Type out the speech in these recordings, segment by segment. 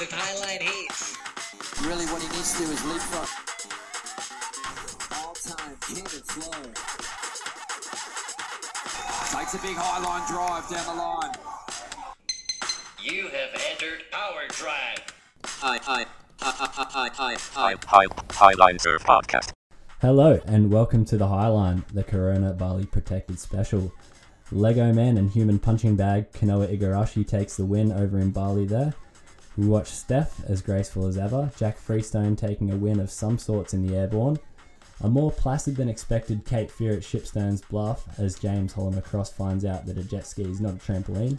The Highline Heat. Really, what he needs to do is leapfrog. All-time king of flow. Takes a big high line drive down the line. You have entered our drive. I, I, I, I, I, I, High, high, Highline Surf Podcast. Hello and welcome to the Highline, the Corona Bali Protected Special. Lego Man and Human Punching Bag Kanoa Igarashi takes the win over in Bali there. We watch Steph as graceful as ever, Jack Freestone taking a win of some sorts in the airborne, a more placid than expected Cape Fear at Shipsterns bluff as James Hollmer-Cross finds out that a jet ski is not a trampoline,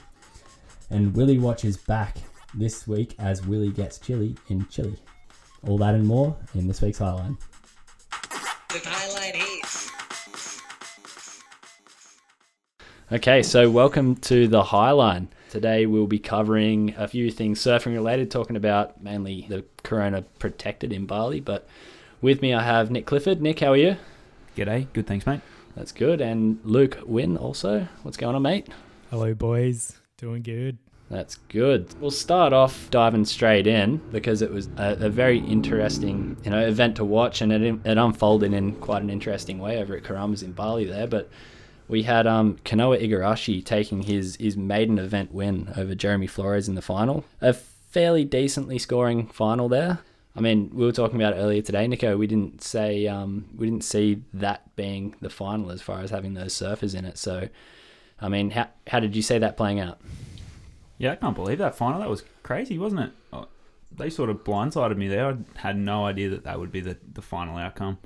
and Willie watches back this week as Willie gets chilly in Chile. All that and more in this week's Highline. The Highline Heat. Okay, so welcome to the Highline. Today we'll be covering a few things surfing related, talking about mainly the Corona protected in Bali. But with me I have Nick Clifford. Nick, how are you? G'day. Good, thanks, mate. That's good. And Luke Wynn also. What's going on, mate? Hello, boys. Doing good. That's good. We'll start off diving straight in because it was a, a very interesting, you know, event to watch, and it, it unfolded in quite an interesting way over at Keramas in Bali there. But we had um, Kanoa Igarashi taking his his maiden event win over Jeremy Flores in the final. A fairly decently scoring final there. I mean, we were talking about earlier today, Nico. We didn't say um, we didn't see that being the final as far as having those surfers in it. So, I mean, how how did you see that playing out? Yeah, I can't believe that final. That was crazy, wasn't it? Oh, They sort of blindsided me there. I had no idea that that would be the, the final outcome.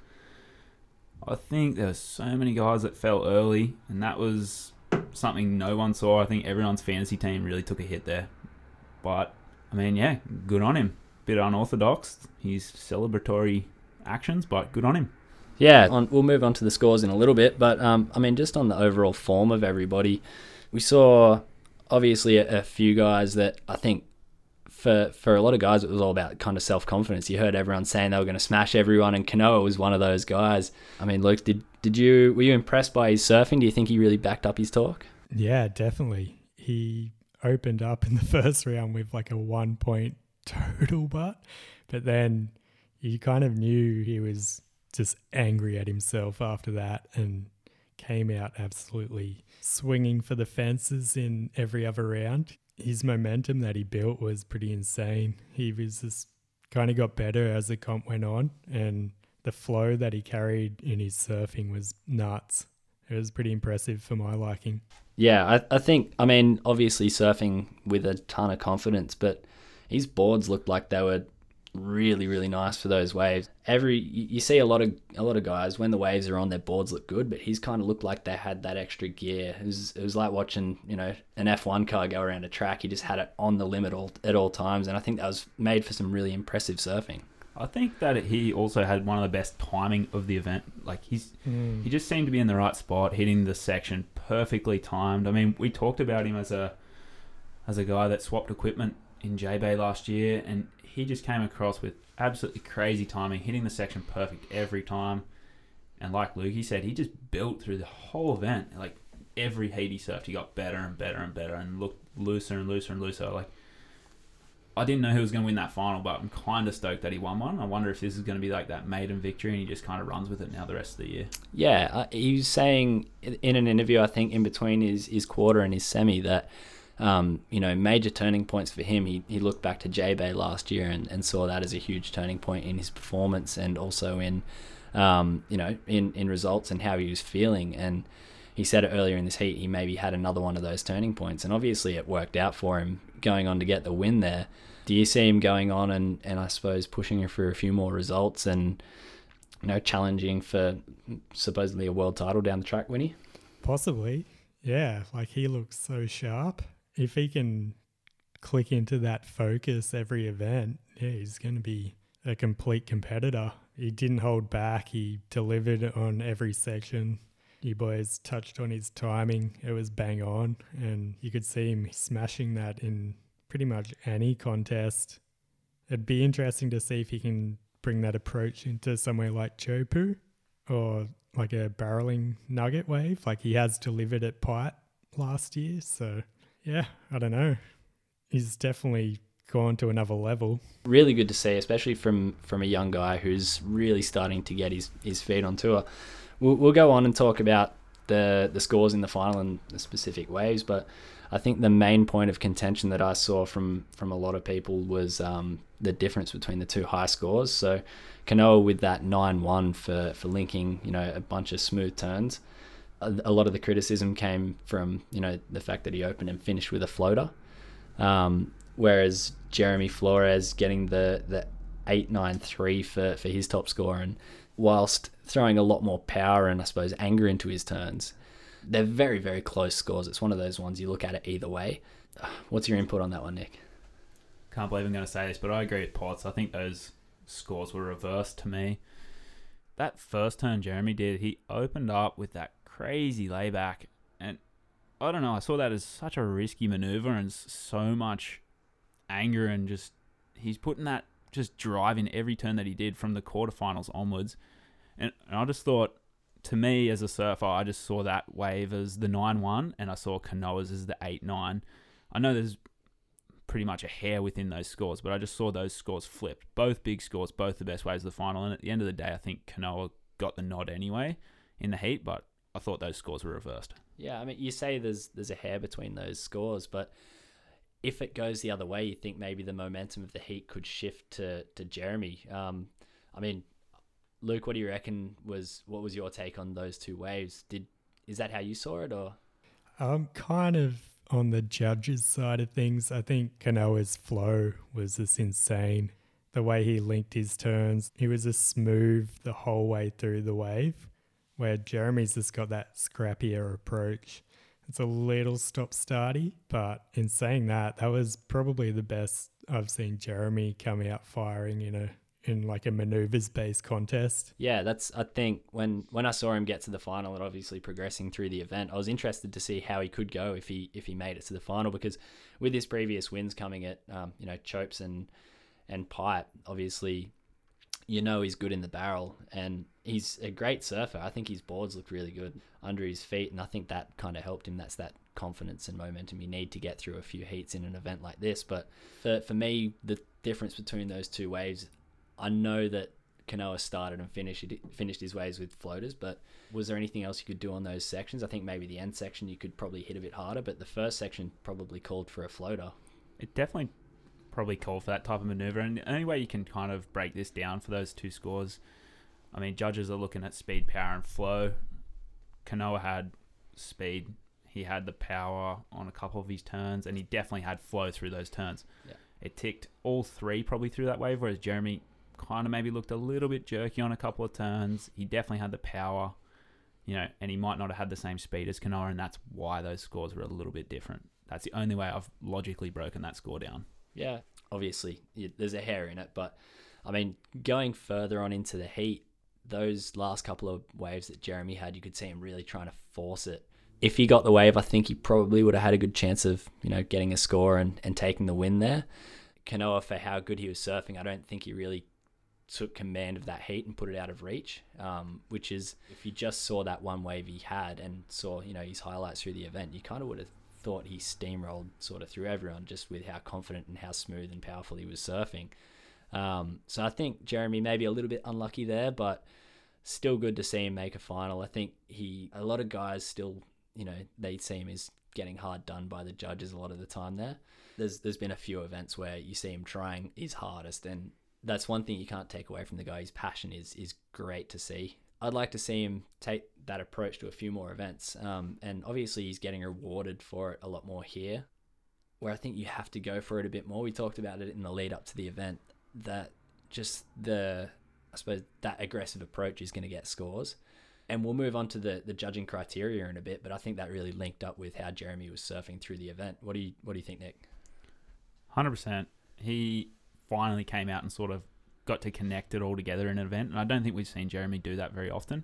I think there were so many guys that fell early, and that was something no one saw. I think everyone's fantasy team really took a hit there. But, I mean, yeah, good on him. Bit unorthodox, his celebratory actions, but good on him. Yeah, on, we'll move on to the scores in a little bit, but um, I mean, just on the overall form of everybody, we saw obviously a, a few guys that I think for for a lot of guys it was all about kind of self confidence. You heard everyone saying they were going to smash everyone, and Kanoa was one of those guys. I mean, Luke, did did you were you impressed by his surfing? Do you think he really backed up his talk? Yeah, definitely. He opened up in the first round with like a one point total butt, but then you kind of knew he was just angry at himself after that and came out absolutely swinging for the fences in every other round. His momentum that he built was pretty insane. He was just kind of got better as the comp went on, and the flow that he carried in his surfing was nuts. It was pretty impressive for my liking. Yeah, I, I think I mean obviously surfing with a ton of confidence, but his boards looked like they were really really nice for those waves. Every you you see a lot of a lot of guys when the waves are on, their boards look good, but he's kind of looked like they had that extra gear. It was it was like watching you know an F1 car go around a track. He just had it on the limit all, at all times, and I think that was made for some really impressive surfing. I think that he also had one of the best timing of the event. Like he's hmm. he just seemed to be in the right spot, hitting the section perfectly timed. I mean, we talked about him as a as a guy that swapped equipment in J Bay last year, and he just came across with absolutely crazy timing, hitting the section perfect every time. And like Luke, he said, he just built through the whole event. Like every heat he surfed, he got better and better and better, and looked looser and looser and looser. Like I didn't know who was going to win that final, but I'm kind of stoked that he won one. I wonder if this is going to be like that maiden victory, and he just kind of runs with it now the rest of the year. Yeah, uh, he was saying in an interview, I think in between his, his quarter and his semi, that um, you know major turning points for him. He, he looked back to J Bay last year and, and saw that as a huge turning point in his performance and also in um, you know in in results and how he was feeling. And he said it earlier in this heat. He maybe had another one of those turning points, and obviously it worked out for him going on to get the win there. Do you see him going on and, and I suppose pushing for a few more results and you know challenging for supposedly a world title down the track, Winnie? Possibly. Yeah, like he looks so sharp. If he can click into that focus every event, yeah, he's going to be a complete competitor. He didn't hold back. He delivered on every section. You boys touched on his timing. It was bang on, and you could see him smashing that in pretty much any contest. It'd be interesting to see if he can bring that approach into somewhere like Chopu or like a barreling nugget wave, like he has delivered at Pipe last year. So, yeah, I don't know. He's definitely gone to another level. really good to see, especially from from a young guy who's really starting to get his, his feet on tour. We'll, we'll go on and talk about the the scores in the final and the specific waves, but I think the main point of contention that I saw from from a lot of people was um, the difference between the two high scores. So Kanoa with that nine one for for linking, you know, a bunch of smooth turns. A, lot of the criticism came from you know the fact that he opened and finished with a floater. Um, whereas Jeremy Flores getting the the eight nine three for for his top score, and whilst throwing a lot more power and I suppose anger into his turns, they're very very close scores. It's one of those ones you look at it either way. What's your input on that one, Nick? Can't believe I'm going to say this, but I agree with Potts. I think those scores were reversed to me. That first turn Jeremy did, he opened up with that crazy layback, and I don't know. I saw that as such a risky maneuver and so much anger, and just he's putting that just drive in every turn that he did from the quarterfinals onwards, and, and I just thought. To me, as a surfer, I just saw that wave as the 9 1, and I saw Kanoa's as the 8 9. I know there's pretty much a hair within those scores, but I just saw those scores flipped. Both big scores, both the best waves of the final. And at the end of the day, I think Kanoa got the nod anyway in the heat, but I thought those scores were reversed. Yeah, I mean, you say there's there's a hair between those scores, but if it goes the other way, you think maybe the momentum of the heat could shift to to Jeremy. Um, I mean, Luke, what do you reckon was what was your take on those two waves? Did is that how you saw it, or I'm kind of on the judges' side of things. I think Kanoa's flow was just insane. The way he linked his turns, he was just smooth the whole way through the wave. Where Jeremy's just got that scrappier approach. It's a little stop starty, but in saying that, that was probably the best I've seen Jeremy come out firing in a in like a maneuvers based contest. Yeah, that's. I think when when I saw him get to the final and obviously progressing through the event, I was interested to see how he could go if he if he made it to the final because with his previous wins coming at um, you know Chopes and and Pipe, obviously you know he's good in the barrel and he's a great surfer. I think his boards look really good under his feet, and I think that kind of helped him. That's that confidence and momentum you need to get through a few heats in an event like this. But for for me, the difference between those two waves, I know that Kanoa started and finished finished his waves with floaters, but was there anything else you could do on those sections? I think maybe the end section you could probably hit a bit harder, but the first section probably called for a floater. It definitely probably call for that type of maneuver. And the only way you can kind of break this down for those two scores, I mean, judges are looking at speed, power, and flow. Kanoa had speed. He had the power on a couple of his turns, and he definitely had flow through those turns. Yeah. It ticked all three probably through that wave, whereas Jeremy kind of maybe looked a little bit jerky on a couple of turns. He definitely had the power, you know, and he might not have had the same speed as Kanoa, and that's why those scores were a little bit different. That's the only way I've logically broken that score down. Yeah, obviously there's a hair in it, but I mean, going further on into the heat, those last couple of waves that Jeremy had, you could see him really trying to force it. If he got the wave, I think he probably would have had a good chance of you know getting a score and, and taking the win there. Kanoa, for how good he was surfing, I don't think he really took command of that heat and put it out of reach. Um, which is, if you just saw that one wave he had and saw you know his highlights through the event, you kind of would have thought he steamrolled sort of through everyone just with how confident and how smooth and powerful he was surfing. Um, so I think Jeremy may be a little bit unlucky there, but still good to see him make a final. I think he a lot of guys still you know they see him as getting hard done by the judges a lot of the time there. There's there's been a few events where you see him trying his hardest and that's one thing you can't take away from the guy. His passion is is great to see. I'd like to see him take that approach to a few more events. Um, and obviously, he's getting rewarded for it a lot more here, where I think you have to go for it a bit more. We talked about it in the lead up to the event that just the, I suppose, that aggressive approach is going to get scores. And we'll move on to the, the judging criteria in a bit, but I think that really linked up with how Jeremy was surfing through the event. What do you What do you think, Nick? Hundred percent. He finally came out and sort of got to connect it all together in an event, and I don't think we've seen Jeremy do that very often.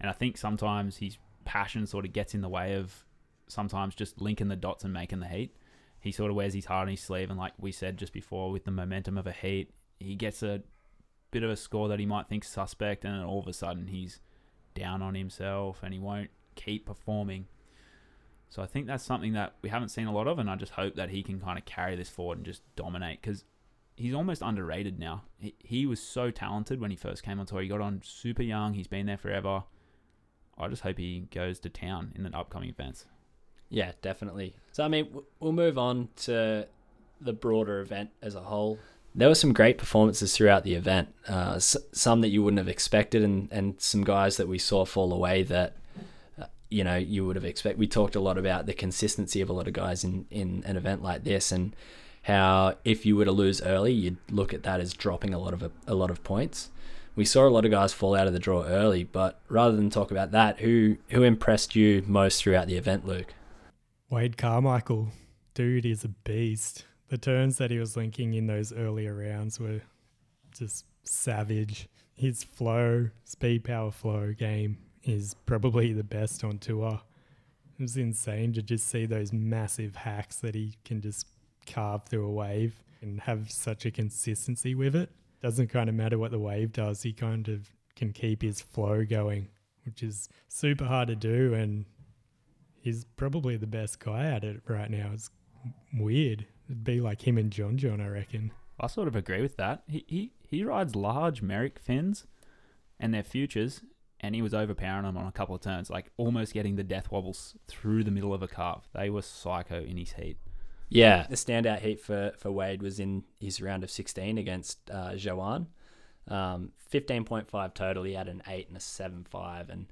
And I think sometimes his passion sort of gets in the way of sometimes just linking the dots and making the heat. He sort of wears his heart on his sleeve, and like we said just before, with the momentum of a heat, he gets a bit of a score that he might think suspect, and then all of a sudden he's down on himself and he won't keep performing. So I think that's something that we haven't seen a lot of, and I just hope that he can kind of carry this forward and just dominate because he's almost underrated now. He, he was so talented when he first came on tour. He got on super young. He's been there forever. I just hope he goes to town in the upcoming events. Yeah, definitely. So I mean, we'll move on to the broader event as a whole. There were some great performances throughout the event. Uh, s- some that you wouldn't have expected, and, and some guys that we saw fall away that uh, you know you would have expected. We talked a lot about the consistency of a lot of guys in in an event like this, and how if you were to lose early, you'd look at that as dropping a lot of a, lot of points. We saw a lot of guys fall out of the draw early, but rather than talk about that, who who impressed you most throughout the event, Luke? Wade Carmichael, dude is a beast. The turns that he was linking in those earlier rounds were just savage. His flow, speed, power, flow game is probably the best on tour. It was insane to just see those massive hacks that he can just carve through a wave and have such a consistency with it. Doesn't kind of matter what the wave does, he kind of can keep his flow going, which is super hard to do. And he's probably the best guy at it right now. It's weird. It'd be like him and John John, I reckon. I sort of agree with that. He he, he rides large Merrick fins and their futures, and he was overpowering them on a couple of turns, like almost getting the death wobbles through the middle of a carve. They were psycho in his heat. Yeah, the standout heat for, for Wade was in his round of 16 against uh, Joan. Um, 15.5 total. He had an 8 and a 7.5. And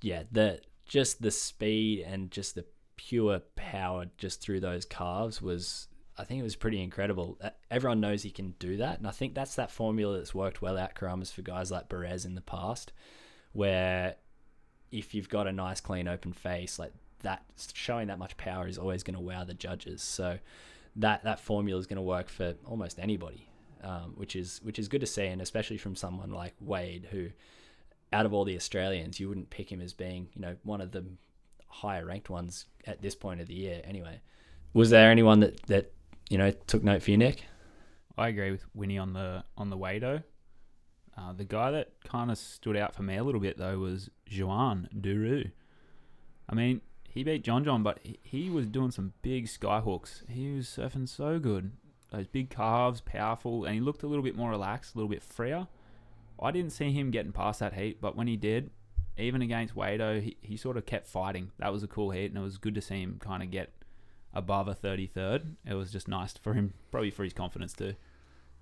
yeah, the just the speed and just the pure power just through those carves was, I think it was pretty incredible. Uh, Everyone knows he can do that. And I think that's that formula that's worked well out Keramas for guys like Perez in the past, where if you've got a nice, clean, open face, like that showing that much power is always going to wow the judges. So that that formula is going to work for almost anybody, um, which is which is good to see, and especially from someone like Wade, who out of all the Australians, you wouldn't pick him as being you know one of the higher ranked ones at this point of the year. Anyway, was there anyone that that you know took note for you, Nick? I agree with Winnie on the on the Wado. Uh, the guy that kind of stood out for me a little bit though was Joan Duru. I mean, he beat John John, but he, was doing some big skyhooks. He was surfing so good. Those big carves, powerful, and he looked a little bit more relaxed, a little bit freer. I didn't see him getting past that heat, but when he did, even against Wado, he, he sort of kept fighting. That was a cool heat, and it was good to see him kind of get above a 33rd. It was just nice for him, probably for his confidence too.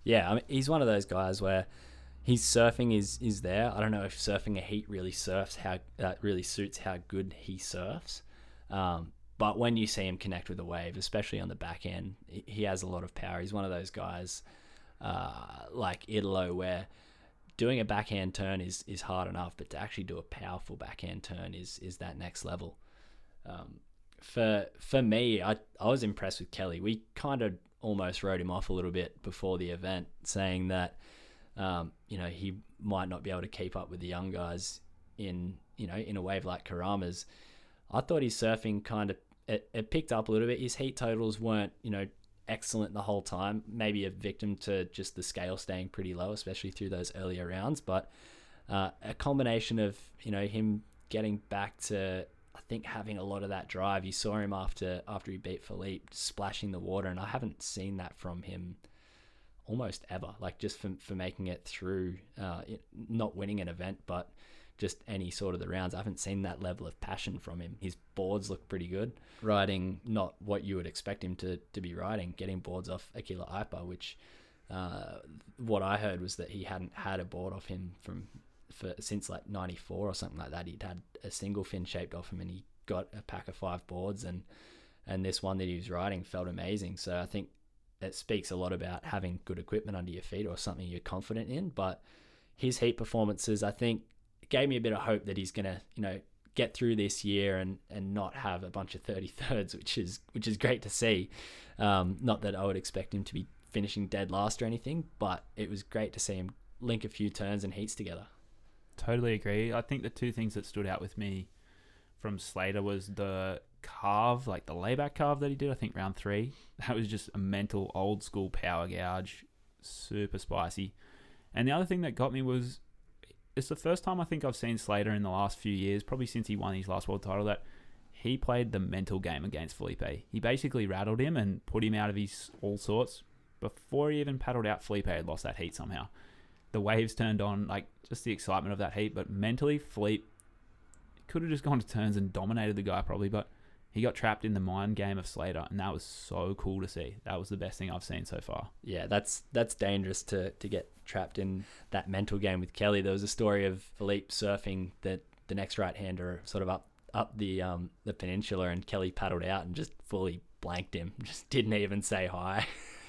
Yeah, I mean, he's one of those guys where his surfing is is there. I don't know if surfing a heat really surfs how that really suits how good he surfs. Um, but when you see him connect with a wave, especially on the back end, he- has a lot of power. He's one of those guys uh, like Italo where doing a backhand turn is, is hard enough, but to actually do a powerful backhand turn is is that next level. Um, for for me, I I was impressed with Kelly. We kind of almost wrote him off a little bit before the event, saying that um, you know he might not be able to keep up with the young guys in you know in a wave like Keramas. I thought his surfing kind of it, it picked up a little bit. His heat totals weren't you know excellent the whole time. Maybe a victim to just the scale staying pretty low, especially through those earlier rounds. But uh, a combination of you know him getting back to I think having a lot of that drive. You saw him after after he beat Filipe splashing the water, and I haven't seen that from him almost ever. Like just for for making it through, uh, not winning an event, but just any sort of the rounds. I haven't seen that level of passion from him. His boards look pretty good. Riding not what you would expect him to, to be riding, getting boards off Akila Aipa, which uh, what I heard was that he hadn't had a board off him from for since like 94 or something like that. He'd had a single fin shaped off him and he got a pack of five boards and and this one that he was riding felt amazing. So I think it speaks a lot about having good equipment under your feet or something you're confident in. But his heat performances, I think, gave me a bit of hope that he's gonna, you know, get through this year and and not have a bunch of 33rds, which is which is great to see. Um, not that I would expect him to be finishing dead last or anything, but it was great to see him link a few turns and heats together. Totally agree. I think the two things that stood out with me from Slater was the carve, like the layback carve that he did, I think round three. That was just a mental old school power gouge, super spicy. And the other thing that got me was it's the first time I think I've seen Slater in the last few years, probably since he won his last world title, that he played the mental game against Filipe. He basically rattled him and put him out of his all sorts. Before he even paddled out, Filipe had lost that heat somehow. The waves turned on, like just the excitement of that heat. But mentally, Filipe could have just gone to turns and dominated the guy probably, but he got trapped in the mind game of Slater, and that was so cool to see. That was the best thing I've seen so far. Yeah, that's that's dangerous to, to get trapped in that mental game with Kelly. There was a story of Filipe surfing the the next right hander sort of up up the um the peninsula and Kelly paddled out and just fully blanked him. Just didn't even say hi.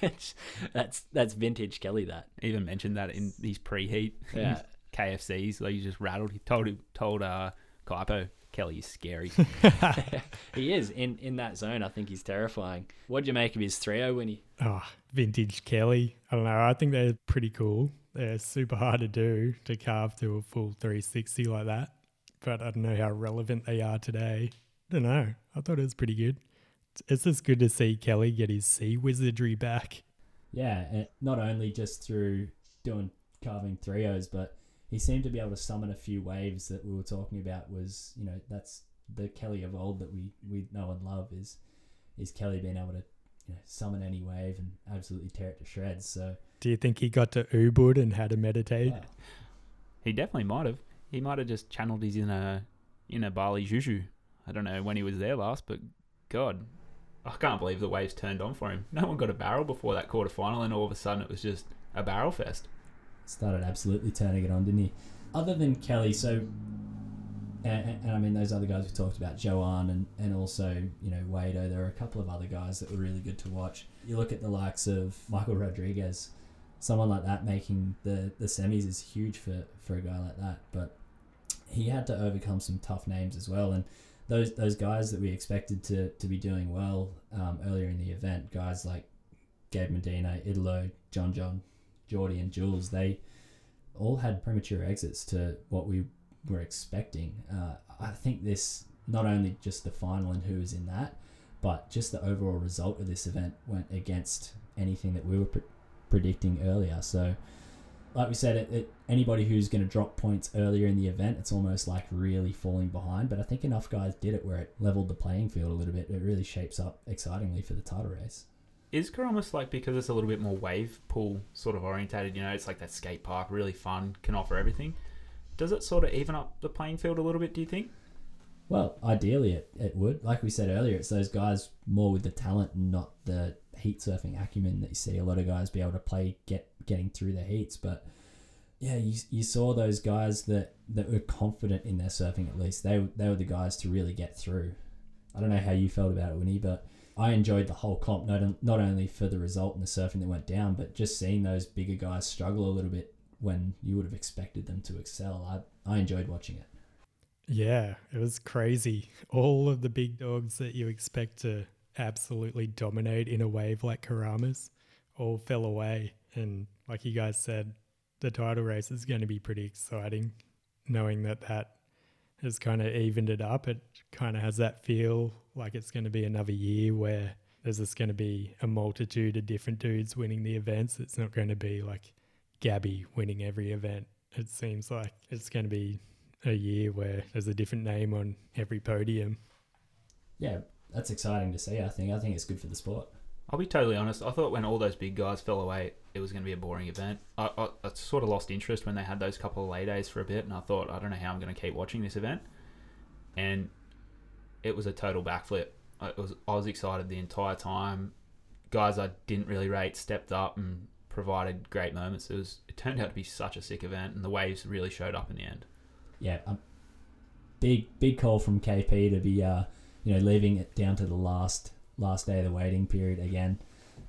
That's that's vintage Kelly that. Even mentioned that in his preheat Yeah. KFCs, like he just rattled. He told him, told uh Kaipo, Kelly is scary. he is in in that zone. I think he's terrifying. What'd you make of his 3 when he Oh, vintage Kelly. I don't know. I think they're pretty cool. They're super hard to do to carve to a full 360 like that. But I don't know how relevant they are today. I don't know. I thought it was pretty good. It's just good to see Kelly get his sea wizardry back. Yeah, not only just through doing carving trios, but he seemed to be able to summon a few waves that we were talking about. Was you know that's the Kelly of old that we we know and love is is Kelly being able to you know summon any wave and absolutely tear it to shreds. So Do you think he got to Ubud and had to meditate? yeah, he definitely might have. He might have just channeled his inner inner Bali Juju. I don't know when he was there last, but God, I can't believe the waves turned on for him. No one got a barrel before that quarter final, and all of a sudden it was just a barrel fest. Started absolutely turning it on, didn't he? Other than Kelly, so and, and, I mean those other guys we talked about, Joan and, and also you know Wado. There are a couple of other guys that were really good to watch. You look at the likes of Michael Rodrigues, someone like that making the the semis is huge for for a guy like that. But he had to overcome some tough names as well, and those those guys that we expected to to be doing well um, earlier in the event, guys like Gabe Medina, Italo, John John, Jordy, and Jules, they all had premature exits to what we were expecting. Uh, I think this not only just the final and who was in that, but just the overall result of this event went against anything that we were pre- predicting earlier. So, like we said, it, it, anybody who's going to drop points earlier in the event, it's almost like really falling behind. But I think enough guys did it where it leveled the playing field a little bit. It really shapes up excitingly for the title race. Is Keramas like because it's a little bit more wave pool sort of orientated? You know, it's like that skate park, really fun, can offer everything. Does it sort of even up the playing field a little bit? Do you think? Well, ideally it, it would. Like we said earlier, it's those guys more with the talent and not the heat surfing acumen that you see a lot of guys be able to play get getting through the heats. But yeah, you, you saw those guys that, that were confident in their surfing at least. They they were the guys to really get through. I don't know how you felt about it, Winnie, but I enjoyed the whole comp, not, not only for the result and the surfing that went down, but just seeing those bigger guys struggle a little bit when you would have expected them to excel. I, I enjoyed watching it. Yeah, it was crazy. All of the big dogs that you expect to absolutely dominate in a wave like Keramas all fell away. And like you guys said, the title race is going to be pretty exciting, knowing that that has kind of evened it up. It kind of has that feel like it's going to be another year where there's just going to be a multitude of different dudes winning the events. It's not going to be like Gabby winning every event. It seems like it's going to be a year where there's a different name on every podium. Yeah, that's exciting to see. I think. I think it's good for the sport. I'll be totally honest. I thought when all those big guys fell away, it was going to be a boring event. I, I, I sort of lost interest when they had those couple of lay days for a bit, and I thought, I don't know how I'm going to keep watching this event. And it was a total backflip. I was I was excited the entire time. Guys I didn't really rate stepped up and provided great moments. It was it turned out to be such a sick event, and the waves really showed up in the end. Yeah, um, big big call from KP to be uh, you know leaving it down to the last last day of the waiting period again.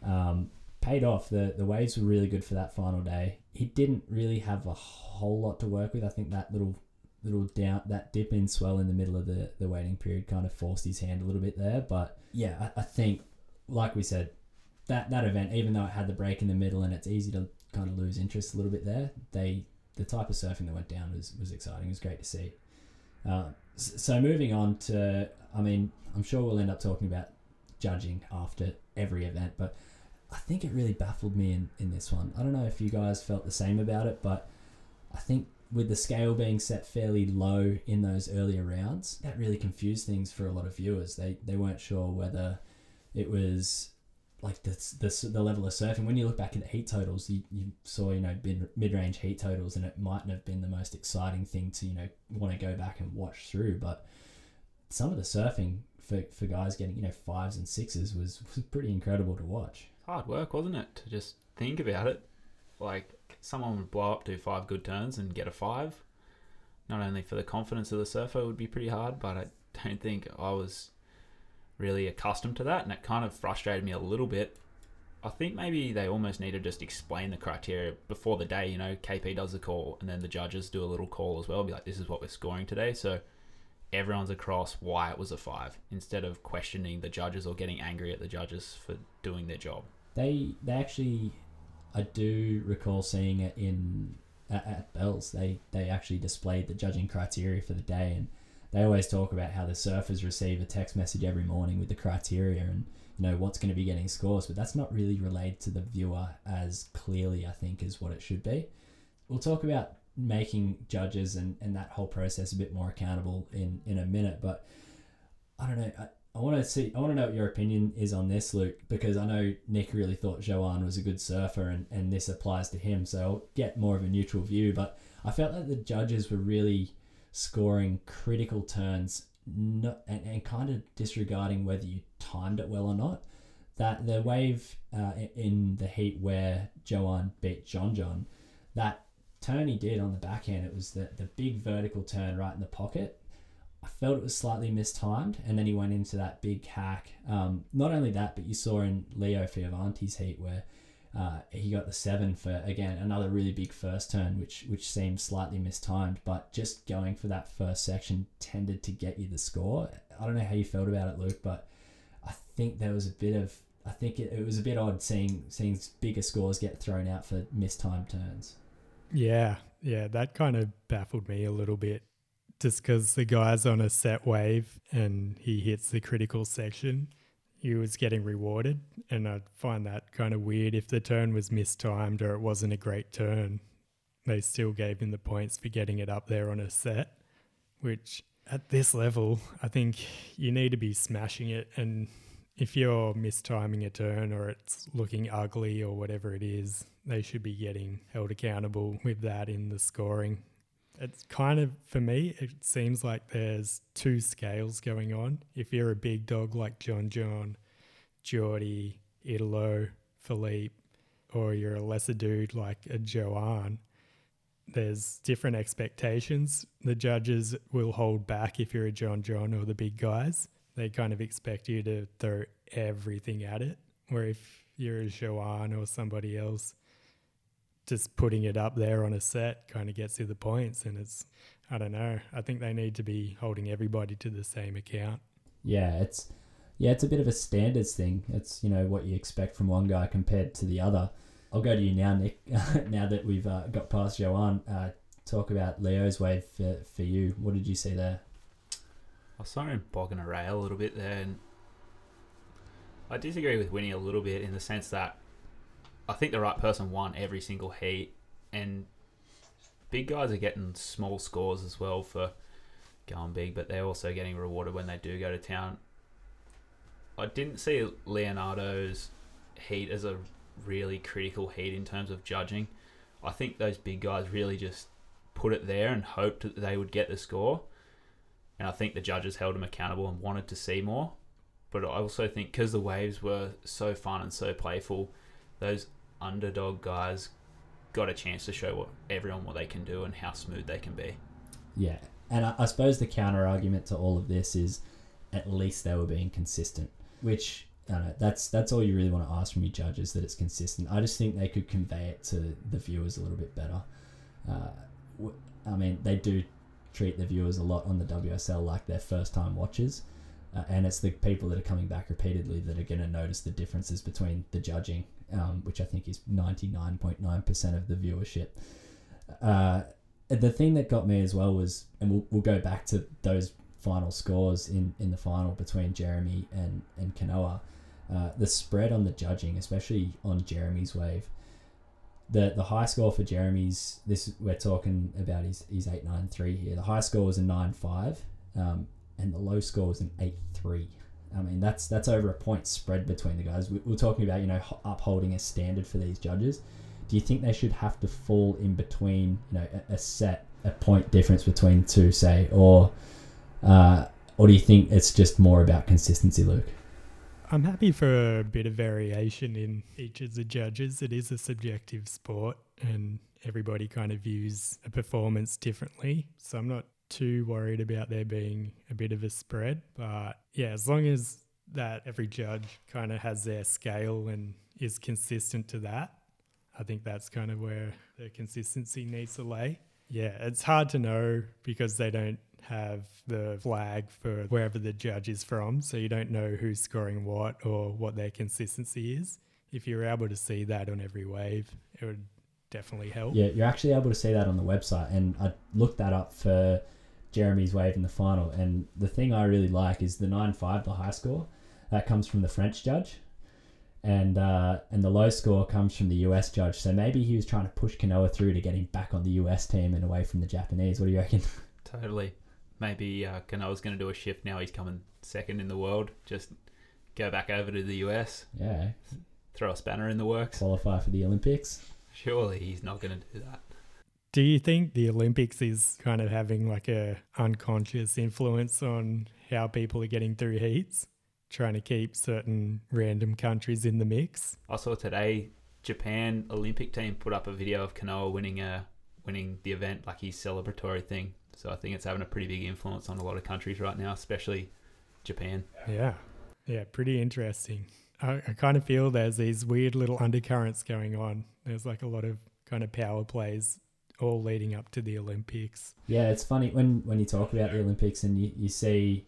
Um, paid off. The the waves were really good for that final day. He didn't really have a whole lot to work with. I think that little little down that dip in swell in the middle of the, the waiting period kind of forced his hand a little bit there. But yeah, I, I think like we said, that that event, even though it had the break in the middle and it's easy to kind of lose interest a little bit there, they the type of surfing that went down was, was exciting. It was great to see. Uh, so moving on to, I mean, I'm sure we'll end up talking about judging after every event, but I think it really baffled me in, in this one. I don't know if you guys felt the same about it, but I think with the scale being set fairly low in those earlier rounds, that really confused things for a lot of viewers. They they weren't sure whether it was like the, the, the level of surfing. When you look back at the heat totals, you, you saw you know mid range heat totals, and it mightn't have been the most exciting thing to you know want to go back and watch through. But some of the surfing for, for guys getting you know fives and sixes was, was pretty incredible to watch. Hard work, wasn't it? To just think about it. Like someone would blow up, do five good turns, and get a five. Not only for the confidence of the surfer would be pretty hard, but I don't think I was really accustomed to that, and it kind of frustrated me a little bit. I think maybe they almost need to just explain the criteria before the day. You know, KP does the call, and then the judges do a little call as well. Be like, this is what we're scoring today, so everyone's across why it was a five, instead of questioning the judges or getting angry at the judges for doing their job. They they actually, I do recall seeing it in at, at Bells. They they actually displayed the judging criteria for the day, and they always talk about how the surfers receive a text message every morning with the criteria and you know what's going to be getting scores, but that's not really relayed to the viewer as clearly, I think, as what it should be. We'll talk about making judges and, and that whole process a bit more accountable in, in a minute, but I don't know. I, I want to see. I want to know what your opinion is on this, Luke, because I know Nick really thought Joan was a good surfer, and, and this applies to him. So I'll get more of a neutral view. But I felt like the judges were really scoring critical turns, not, and, and kind of disregarding whether you timed it well or not. That the wave uh, in the heat where Joan beat John John, that turn he did on the backhand, it was the, the big vertical turn right in the pocket. I felt it was slightly mistimed, and then he went into that big hack. Um, not only that, but you saw in Leo Fioravanti's heat where uh, he got the seven for again another really big first turn, which which seemed slightly mistimed, but just going for that first section tended to get you the score. I don't know how you felt about it, Luke, but I think there was a bit of I think it, it was a bit odd seeing seeing bigger scores get thrown out for mistimed turns. Yeah, yeah, that kind of baffled me a little bit. Just because the guy's on a set wave and he hits the critical section, he was getting rewarded. And I'd find that kind of weird if the turn was mistimed or it wasn't a great turn. They still gave him the points for getting it up there on a set, which at this level, I think you need to be smashing it. And if you're mistiming a turn or it's looking ugly or whatever it is, they should be getting held accountable with that in the scoring. It's kind of, for me, it seems like there's two scales going on. If you're a big dog like John John, Jordy, Italo, Filipe, or you're a lesser dude like a Joan, there's different expectations. The judges will hold back if you're a John John or the big guys. They kind of expect you to throw everything at it. Where if you're a Joan or somebody else, just putting it up there on a set kind of gets you the points. And it's, I don't know, I think they need to be holding everybody to the same account. Yeah, it's yeah, it's a bit of a standards thing. It's you know what you expect from one guy compared to the other. I'll go to you now, Nick. now that we've uh, got past Joan, uh, talk about Leo's wave for, for you. What did you see there? I saw him bogging a rail a little bit there, and I disagree with Winnie a little bit in the sense that I think the right person won every single heat, and big guys are getting small scores as well for going big, but they're also getting rewarded when they do go to town. I didn't see Leonardo's heat as a really critical heat in terms of judging. I think those big guys really just put it there and hoped that they would get the score. And I think the judges held them accountable and wanted to see more. But I also think because the waves were so fun and so playful, those underdog guys got a chance to show what everyone what they can do and how smooth they can be. Yeah, and I, I suppose the counter argument to all of this is at least they were being consistent, which know, that's that's all you really want to ask from your judges that it's consistent. I just think they could convey it to the viewers a little bit better. Uh, mean, they do treat the viewers a lot on the WSL like their first time watchers. Uh, and it's the people that are coming back repeatedly that are going to notice the differences between the judging, um, which I think is 99.9% of the viewership. Uh, the thing that got me as well was, and we'll, we'll go back to those final scores in, in the final between Jeremy and, and Kanoa. Uh, the spread on the judging, especially on Jeremy's wave, the the high score for Jeremy's this we're talking about his his eight nine three here. The high score was a nine five, um, and the low score was an eight three. I mean that's that's over a point spread between the guys. We, we're talking about you know upholding a standard for these judges. Do you think they should have to fall in between you know a, a set a point difference between two say or uh, or do you think it's just more about consistency, Luke? I'm happy for a bit of variation in each of the judges. It is a subjective sport and everybody kind of views a performance differently. So I'm not too worried about there being a bit of a spread. But yeah, as long as that every judge kind of has their scale and is consistent to that, I think that's kind of where the consistency needs to lay. Yeah, it's hard to know because they don't have the flag for wherever the judge is from, so you don't know who's scoring what or what their consistency is. If you're able to see that on every wave, it would definitely help. Yeah, you're actually able to see that on the website, and I looked that up for Jeremy's wave in the final. And the thing I really like is the nine five, the high score, that comes from the French judge, and uh, and the low score comes from the US judge. So maybe he was trying to push Kanoa through to get him back on the US team and away from the Japanese. What do you reckon? Totally. Maybe uh, Kanoa's going to do a shift now. He's coming second in the world. Just go back over to the US, Yeah, throw a spanner in the works. qualify for the Olympics. Surely he's not going to do that. Do you think the Olympics is kind of having like a unconscious influence on how people are getting through heats, trying to keep certain random countries in the mix? I saw today Japan Olympic team put up a video of Kanoa winning a winning the event, like his celebratory thing. So I think it's having a pretty big influence on a lot of countries right now, especially Japan. Yeah. Yeah, pretty interesting. I, I kind of feel there's these weird little undercurrents going on. There's like a lot of kind of power plays all leading up to the Olympics. Yeah, it's funny when when you talk about the Olympics and you, you see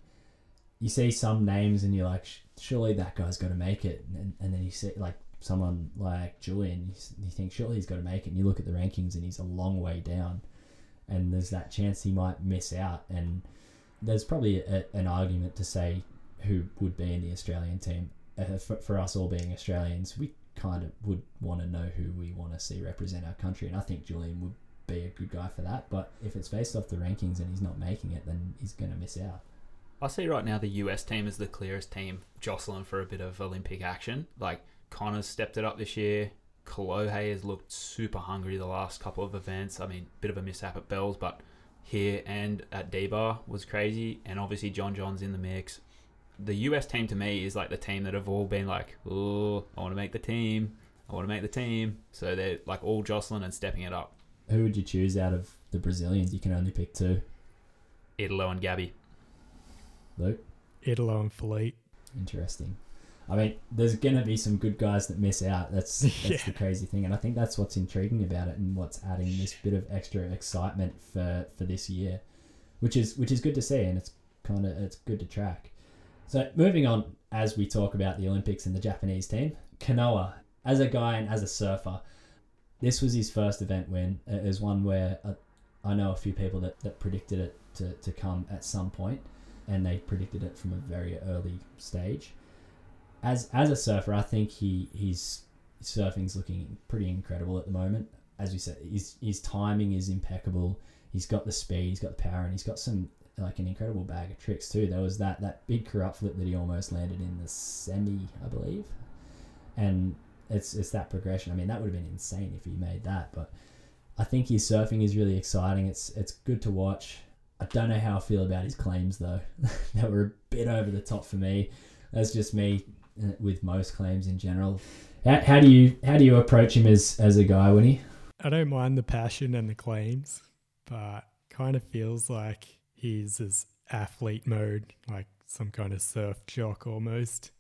you see some names and you're like, surely that guy's got to make it, and, and then you see like someone like Julian, you, you think surely he's got to make it, and you look at the rankings and he's a long way down, and there's that chance he might miss out, and there's probably a, an argument to say who would be in the Australian team. Uh, for, for us all being Australians, we kind of would want to know who we want to see represent our country, and I think Julian would be a good guy for that. But if it's based off the rankings and he's not making it, then he's going to miss out. I see right now the US team is the clearest team jostling for a bit of Olympic action. Like Conner's stepped it up this year. Kolohe has looked super hungry the last couple of events. I mean, bit of a mishap at Bells, but here and at D-Bah was crazy. And obviously John John's in the mix. The US team to me is like the team that have all been like, oh, I want to make the team. I want to make the team. So they're like all jostling and stepping it up. Who would you choose out of the Brazilians? You can only pick two. Italo and Gabby. Luke, Italo and Filipe. interesting. I mean, there's going to be some good guys that miss out. That's that's Yeah. the crazy thing, and I think that's what's intriguing about it, and what's adding this bit of extra excitement for for this year, which is which is good to see, and it's kind of it's good to track. So moving on, as we talk about the Olympics and the Japanese team, Kanoa, as a guy and as a surfer, this was his first event win. It was one where uh, I know a few people that, that predicted it to, to come at some point, and they predicted it from a very early stage. As as a surfer, I think he his surfing's looking pretty incredible at the moment. As we said, his his timing is impeccable. He's got the speed, he's got the power, and he's got some like an incredible bag of tricks too. There was that that big kerrupt flip that he almost landed in the semi, I believe, and it's it's that progression. I mean, that would have been insane if he made that, but I think his surfing is really exciting. It's it's good to watch. I don't know how I feel about his claims though. they were a bit over the top for me. That's just me uh, with most claims in general. How, how do you how do you approach him as as a guy, Winnie? I don't mind the passion and the claims, but kind of feels like he's this athlete mode, like some kind of surf jock almost.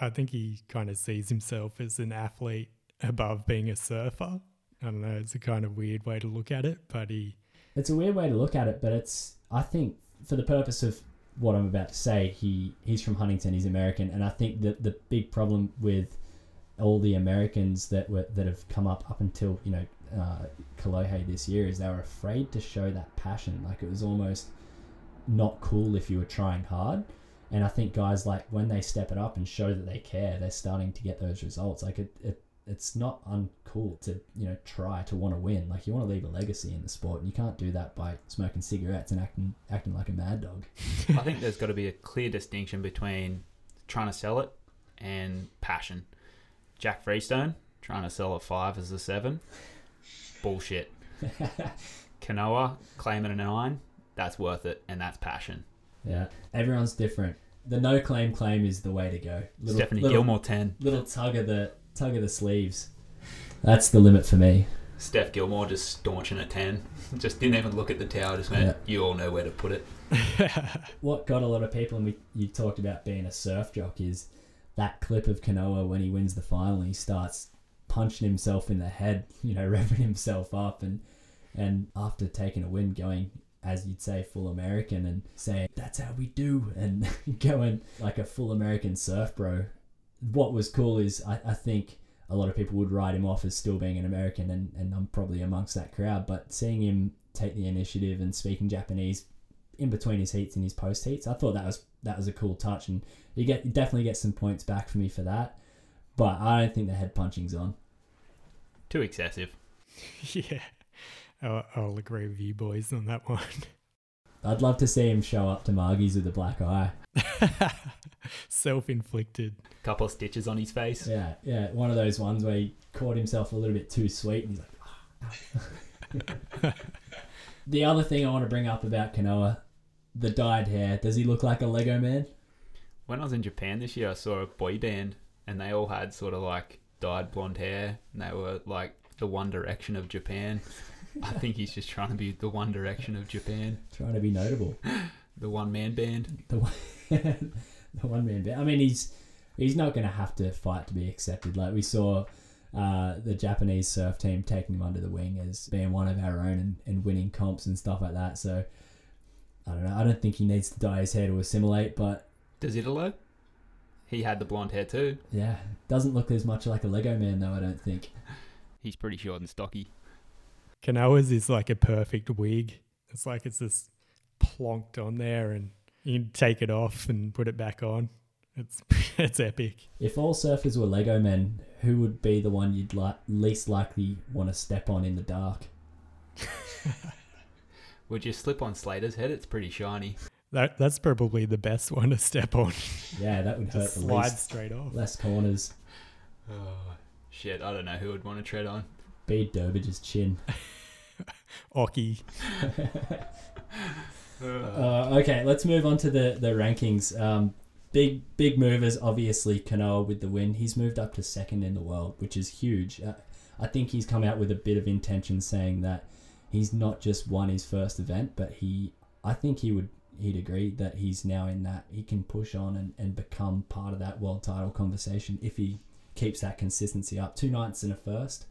I think he kind of sees himself as an athlete above being a surfer. I don't know, it's a kind of weird way to look at it, but he It's a weird way to look at it, but it's I think for the purpose of what I'm about to say, he he's from Huntington, he's American, and I think that the big problem with all the Americans that were that have come up up until you know uh, Kolohe this year is they were afraid to show that passion. Like it was almost not cool if you were trying hard. And I think guys like when they step it up and show that they care, they're starting to get those results. Like it, it it's not uncool to you know try to want to win. Like you want to leave a legacy in the sport, and you can't do that by smoking cigarettes and acting acting like a mad dog. I think there's got to be a clear distinction between trying to sell it and passion. Jack Freestone trying to sell a five as a seven, bullshit. Kanoa claiming a nine, that's worth it, and that's passion. Yeah, everyone's different. The no claim claim is the way to go. Little, Stephanie little, Gilmore ten, little tug of the tug of the sleeves. That's the limit for me. Steph Gilmore just staunching at ten, just didn't even look at the tower, just went, Yeah. "You all know where to put it." What got a lot of people, and we you talked about being a surf jock, is that clip of Kanoa when he wins the final. He starts punching himself in the head, you know, revving himself up, and and after taking a win, going as you'd say full American and saying that's how we do, and going like a full American surf bro. What was cool is I, I think a lot of people would write him off as still being an American, and, and I'm probably amongst that crowd. But seeing him take the initiative and speaking Japanese in between his heats and his post heats, I thought that was that was a cool touch, and you get you definitely get some points back for me for that. But I don't think the head punching's on. Too excessive. yeah. I'll, I'll agree with you boys on that one. I'd love to see him show up to Margie's with a black eye. Self inflicted. Couple of stitches on his face. Yeah, yeah, one of those ones where he caught himself a little bit too sweet, and he's like. Ah. the other thing I want to bring up about Kanoa, the dyed hair. Does he look like a Lego man? When I was in Japan this year, I saw a boy band, and they all had sort of like dyed blonde hair, and they were like the One Direction of Japan. I think he's just trying to be the One Direction of Japan, Trying to be notable. the one man band. the one, the one man band. I mean, he's he's not going to have to fight to be accepted. Like we saw uh, the Japanese surf team taking him under the wing as being one of our own and, and winning comps and stuff like that. So I don't know. I don't think he needs to dye his hair to assimilate, but Does Italo? He had the blonde hair too. yeah, doesn't look as much like a Lego man though. I don't think. He's pretty short and stocky. Kanoa's is like a perfect wig. It's like it's just plonked on there and you can take it off and put it back on. It's it's epic. If all surfers were Lego men, who would be the one you'd li- least likely want to step on in the dark? Would you slip on Slater's head? It's pretty shiny. That that's probably the best one to step on. Yeah, that would hurt Just the slide least. straight off. Less corners. Oh, shit, I don't know who would want to tread on. Bede Durbidge's chin. Occy. Uh, okay, let's move on to the the rankings. Um, big big movers, obviously Kanoa with the win. He's moved up to second in the world, which is huge. Uh, I think he's come out with a bit of intention, saying that he's not just won his first event, but he. I think he would he'd agree that he's now in that he can push on and, and become part of that world title conversation if he keeps that consistency up. Two nights and a first.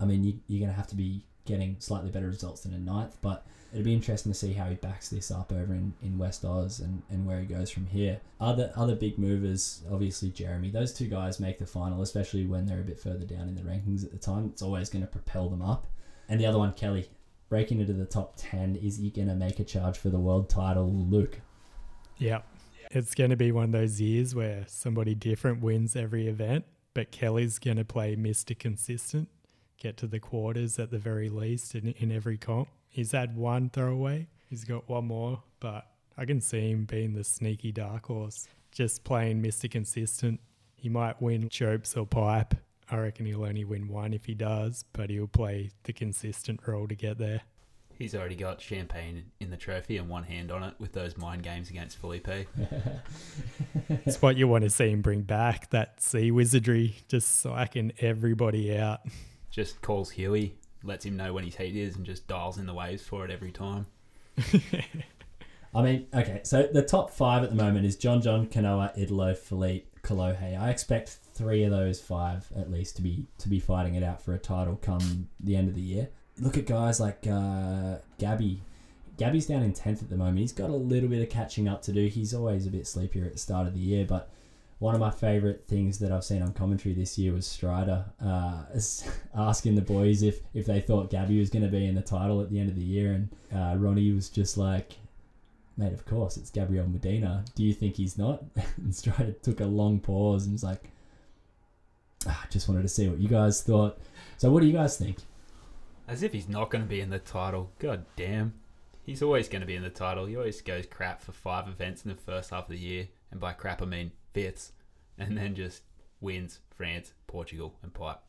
I mean, you, you're going to have to be getting slightly better results than a ninth, but it'll be interesting to see how he backs this up over in, in West Oz and, and where he goes from here. Other other big movers, obviously Jeremy. Those two guys make the final, especially when they're a bit further down in the rankings at the time. It's always going to propel them up. And the other one, Kelly, breaking into the top 10. Is he going to make a charge for the world title? Luke. Yeah. It's going to be one of those years where somebody different wins every event, but Kelly's going to play Mr. Consistent, get to the quarters at the very least in, in every comp. He's had one throwaway, he's got one more, but I can see him being the sneaky dark horse, just playing Mr. Consistent. He might win chopes or pipe. I reckon he'll only win one if he does, but he'll play the consistent role to get there. He's already got champagne in the trophy and one hand on it with those mind games against Filipe. It's what you want to see him bring back that sea wizardry, just psyching everybody out. Just calls Huey, lets him know when his heat is, and just dials in the waves for it every time. I mean, okay, so the top five at the moment is John John, Kanoa, Italo, Filipe, Kolohe. I expect three of those five at least to be to be fighting it out for a title come the end of the year. Look at guys like uh, Gabby. Gabby's down in tenth at the moment. He's got a little bit of catching up to do. He's always a bit sleepier at the start of the year, but one of my favourite things that I've seen on commentary this year was Strider uh, asking the boys if, if they thought Gabby was going to be in the title at the end of the year, and uh, Ronnie was just like, "Mate, of course it's Gabriel Medina. Do you think he's not?" and Strider took a long pause and was like, I just wanted to see what you guys thought. So, what do you guys think? As if he's not going to be in the title. God damn. He's always going to be in the title. He always goes crap for five events in the first half of the year. And by crap, I mean fifths. And then just wins France, Portugal, and pipe.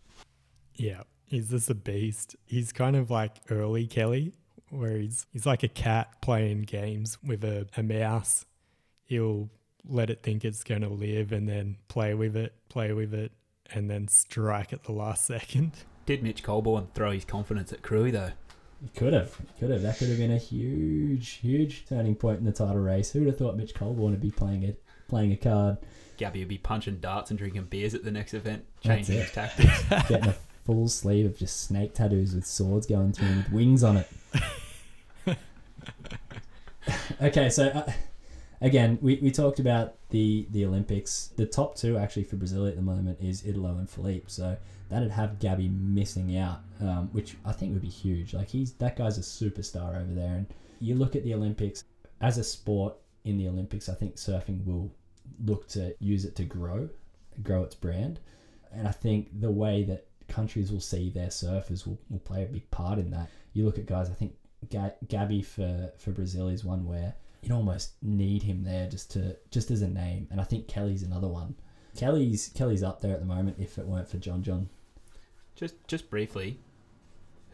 Yeah, he's just a beast. He's kind of like early Kelly, where he's he's like a cat playing games with a, a mouse. He'll let it think it's going to live and then play with it, play with it, and then strike at the last second. Did Mitch Colborne throw his confidence at Cruey, though? He could have, could have. That could have been a huge, huge turning point in the title race. Who would have thought Mitch Colborne would be playing it, playing a card, Gabby would be punching darts and drinking beers at the next event, changing his tactics. getting a full sleeve of just snake tattoos with swords going through 'em with wings on it. okay, so uh, again, we, we talked about the the Olympics. The top two actually for Brazil at the moment is Italo and Filipe. So that'd have Gabby missing out, um, which I think would be huge. Like he's that guy's a superstar over there. And you look at the Olympics as a sport in the Olympics. I think surfing will look to use it to grow, grow its brand. And I think the way that countries will see their surfers will, will play a big part in that. You look at guys, I think Ga- Gabby for, for Brazil is one where you'd almost need him there just to just as a name. And I think Kelly's another one. Kelly's Kelly's up there at the moment if it weren't for John John. just, just briefly,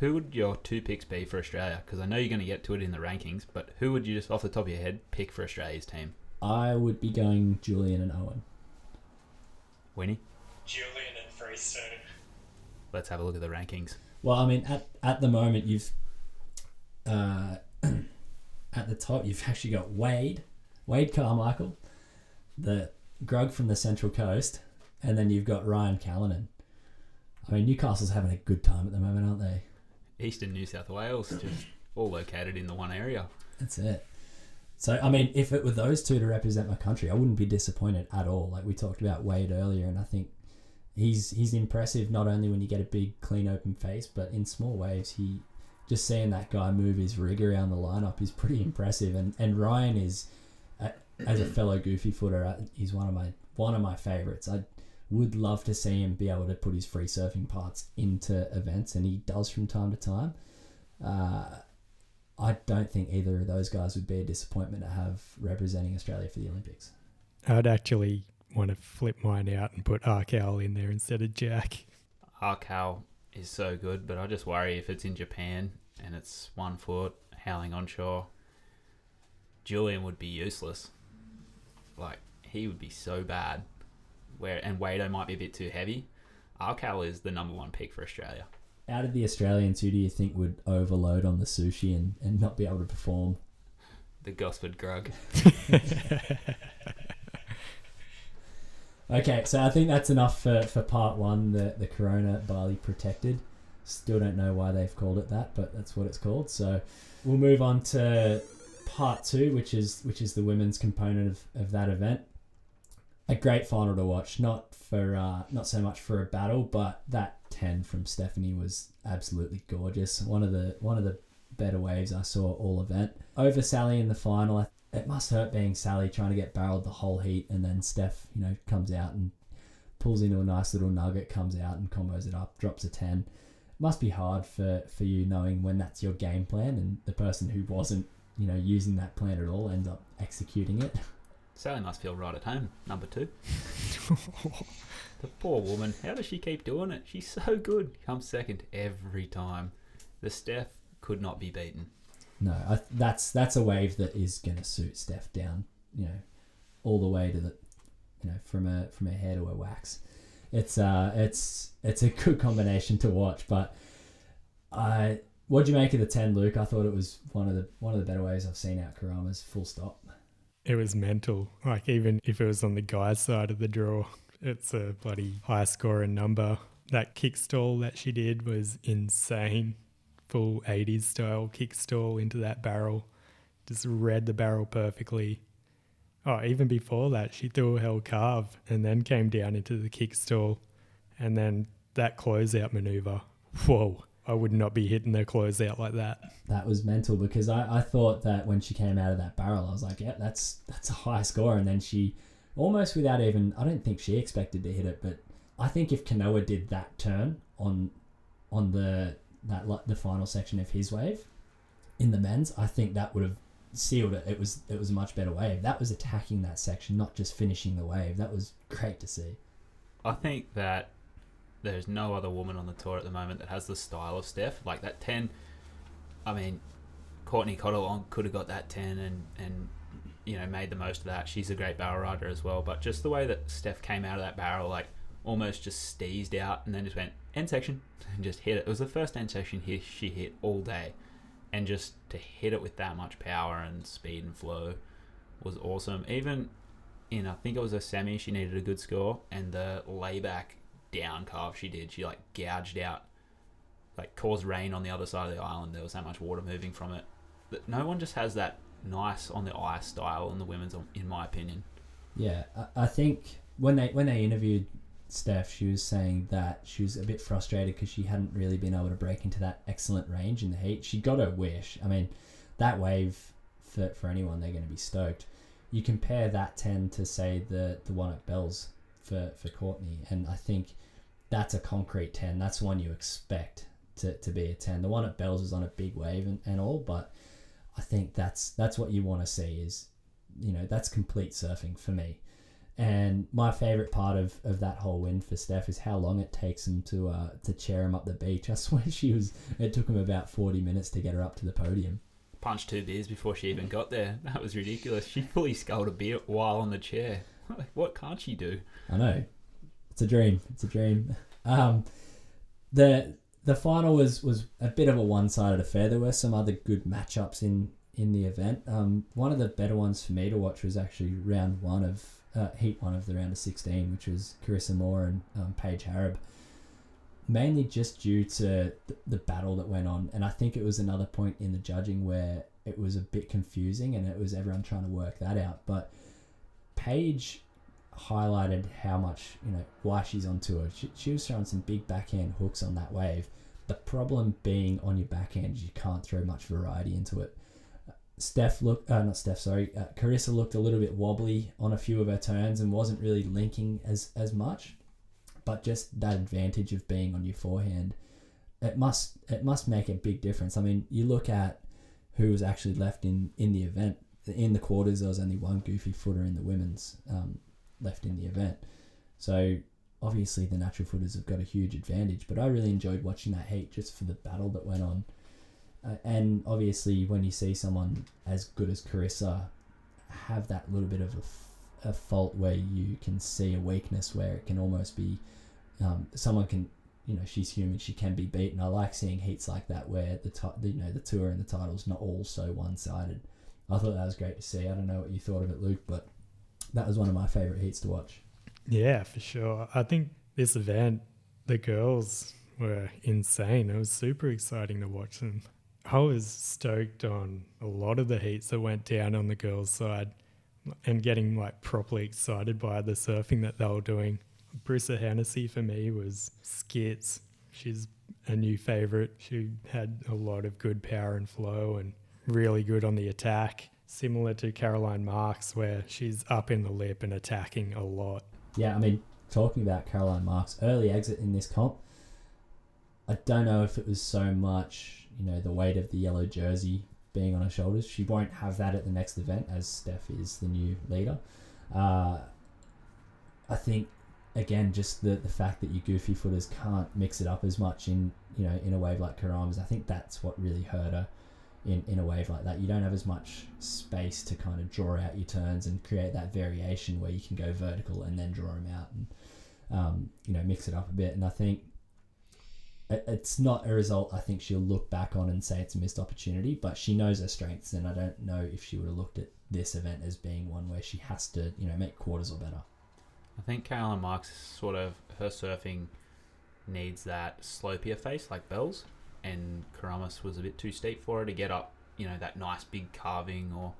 who would your two picks be for Australia? Because I know you're going to get to it in the rankings, but who would you just off the top of your head pick for Australia's team? I would be going Julian and Owen. Winnie, Julian and Freestone. let's have a look at the rankings. Well, I mean, at, at the moment, you've uh, at the top, you've actually got Wade, Wade Carmichael, the Grug from the Central Coast, and then you've got Ryan Callinan. I mean, Newcastle's having a good time at the moment, aren't they? Eastern New South Wales, just all located in the one area. That's it. So, I mean, if it were those two to represent my country, I wouldn't be disappointed at all. Like we talked about Wade earlier, and I think he's he's impressive not only when you get a big, clean, open face, but in small waves. He just seeing that guy move his rig around the lineup is pretty impressive. And and Ryan is, as a fellow goofy footer, uh, he's one of my one of my favorites. I would love to see him be able to put his free surfing parts into events, and he does from time to time. Uh, I don't think either of those guys would be a disappointment to have representing Australia for the Olympics. I'd actually want to flip mine out and put Arkell in there instead of Jack. Arkau is so good, but I just worry if it's in Japan and it's one foot howling onshore. Julian would be useless. Like he would be so bad. Where and Wado might be a bit too heavy. Arkau is the number one pick for Australia. Out of the Australians, who do you think would overload on the sushi and, and not be able to perform? The Gosford Grug. Okay, so I think that's enough for, for part one, the, the Corona Bali Protected. Still don't know why they've called it that, but that's what it's called. So we'll move on to part two, which is which is the women's component of, of that event. A great final to watch, not for uh, not so much for a battle, but that ten from Stephanie was absolutely gorgeous. One of the one of the better waves I saw all event. Over Sally in the final, it must hurt being Sally trying to get barreled the whole heat, and then Steph, you know, comes out and pulls into a nice little nugget, comes out and combos it up, drops a ten. Must be hard for for you knowing when that's your game plan, and the person who wasn't, you know, using that plan at all ends up executing it. Sally must feel right at home. Number two. the poor woman. How does she keep doing it? She's so good. Comes second every time. The Steph could not be beaten. No, I, that's that's a wave that is going to suit Steph down, you know, all the way to the, you know, from a from a hair to a wax. It's uh, it's it's a good combination to watch. But I, what do you make of the ten, Luke? I thought it was one of the one of the better waves I've seen out Keramas. Full stop. It was mental. Like even if it was on the guy's side of the draw, it's a bloody high scoring number. That kick stall that she did was insane. Full 80s style kick stall into that barrel. Just read the barrel perfectly. Oh, even before that, she threw a held carve and then came down into the kick stall. And then that closeout maneuver. Whoa. I would not be hitting their clothes out like that. That was mental because I, I thought that when she came out of that barrel, I was like, yeah, that's that's a high score. And then she, almost without even, I don't think she expected to hit it, but I think if Kanoa did that turn on on the that the final section of his wave in the men's, I think that would have sealed it. It was it was a much better wave. That was attacking that section, not just finishing the wave. That was great to see. I think that there's no other woman on the tour at the moment that has the style of Steph. Like that 10, I mean, Courtney Conlogue could have got that 10 and, and, you know, made the most of that. She's a great barrel rider as well. But just the way that Steph came out of that barrel, like almost just steezed out and then just went end section and just hit it. It was the first end section he, she hit all day. And just to hit it with that much power and speed and flow was awesome. Even in I think it was a semi, she needed a good score, and the layback down carve she did, she like gouged out, like caused rain on the other side of the island. There was that much water moving from it. But no one just has that nice on the ice style in the women's, in my opinion. Yeah, I, I think when they when they interviewed Steph, she was saying that she was a bit frustrated because she hadn't really been able to break into that excellent range in the heat. She got her wish. I mean, that wave for for anyone, they're going to be stoked. You compare that ten to say the the one at Bells for for Courtney, and I think that's a concrete ten. That's one you expect to, to be a ten. The one at Bells is on a big wave and, and all, but I think that's that's what you want to see is you know that's complete surfing for me. And my favorite part of, of that whole win for Steph is how long it takes him to uh, to chair him up the beach. I swear she was. It took him about forty minutes to get her up to the podium. Punched two beers before she even got there. That was ridiculous. She fully sculled a beer while on the chair. Like, what can't she do? I know. It's a dream. It's a dream. Um, the the final was was a bit of a one sided affair. There were some other good matchups in in the event. Um, one of the better ones for me to watch was actually round one of uh, heat one of the round of sixteen, which was Carissa Moore and um, Paige Hareb. Mainly just due to the, the battle that went on, and I think it was another point in the judging where it was a bit confusing, and it was everyone trying to work that out. But Paige highlighted how much you know why she's on tour. She, she was throwing some big backhand hooks on that wave. The problem being on your backhand you can't throw much variety into it. Steph looked, uh, not Steph, sorry, uh, Carissa looked a little bit wobbly on a few of her turns and wasn't really linking as as much. But just that advantage of being on your forehand, it must it must make a big difference. I mean, you look at who was actually left in in the event in the quarters. There was only one goofy footer in the women's um, left in the event. So obviously the natural footers have got a huge advantage. But I really enjoyed watching that heat just for the battle that went on. Uh, and obviously when you see someone as good as Carissa have that little bit of a, f- a fault where you can see a weakness where it can almost be um, someone can you know she's human she can be beaten i like seeing heats like that where the, the you know the tour and the title's not all so one-sided i thought that was great to see i don't know what you thought of it luke but that was one of my favorite heats to watch Yeah, for sure. I think this event, the girls were insane. It was super exciting to watch them. I was stoked on a lot of the heats that went down on the girls' side and getting like properly excited by the surfing that they were doing. Brisa Hennessy for me was skits. She's a new favorite. She had a lot of good power and flow and really good on the attack. Similar to Caroline Marks, where she's up in the lip and attacking a lot. Yeah, I mean, talking about Caroline Marks, early exit in this comp, I don't know if it was so much, you know, the weight of the yellow jersey being on her shoulders. She won't have that at the next event as Steph is the new leader. Uh, I think, again, just the, the fact that you goofy footers can't mix it up as much in, you know, in a wave like Keramas, I think that's what really hurt her in, in a wave like that. You don't have as much space to kind of draw out your turns and create that variation where you can go vertical and then draw them out and um, you know mix it up a bit. And I think it, it's not a result I think she'll look back on and say it's a missed opportunity, but she knows her strengths, and I don't know if she would have looked at this event as being one where she has to you know make quarters or better. I think Caroline Marks sort of her surfing needs that slopier face like Bell's, and Keramas was a bit too steep for her to get up. You know that nice big carving or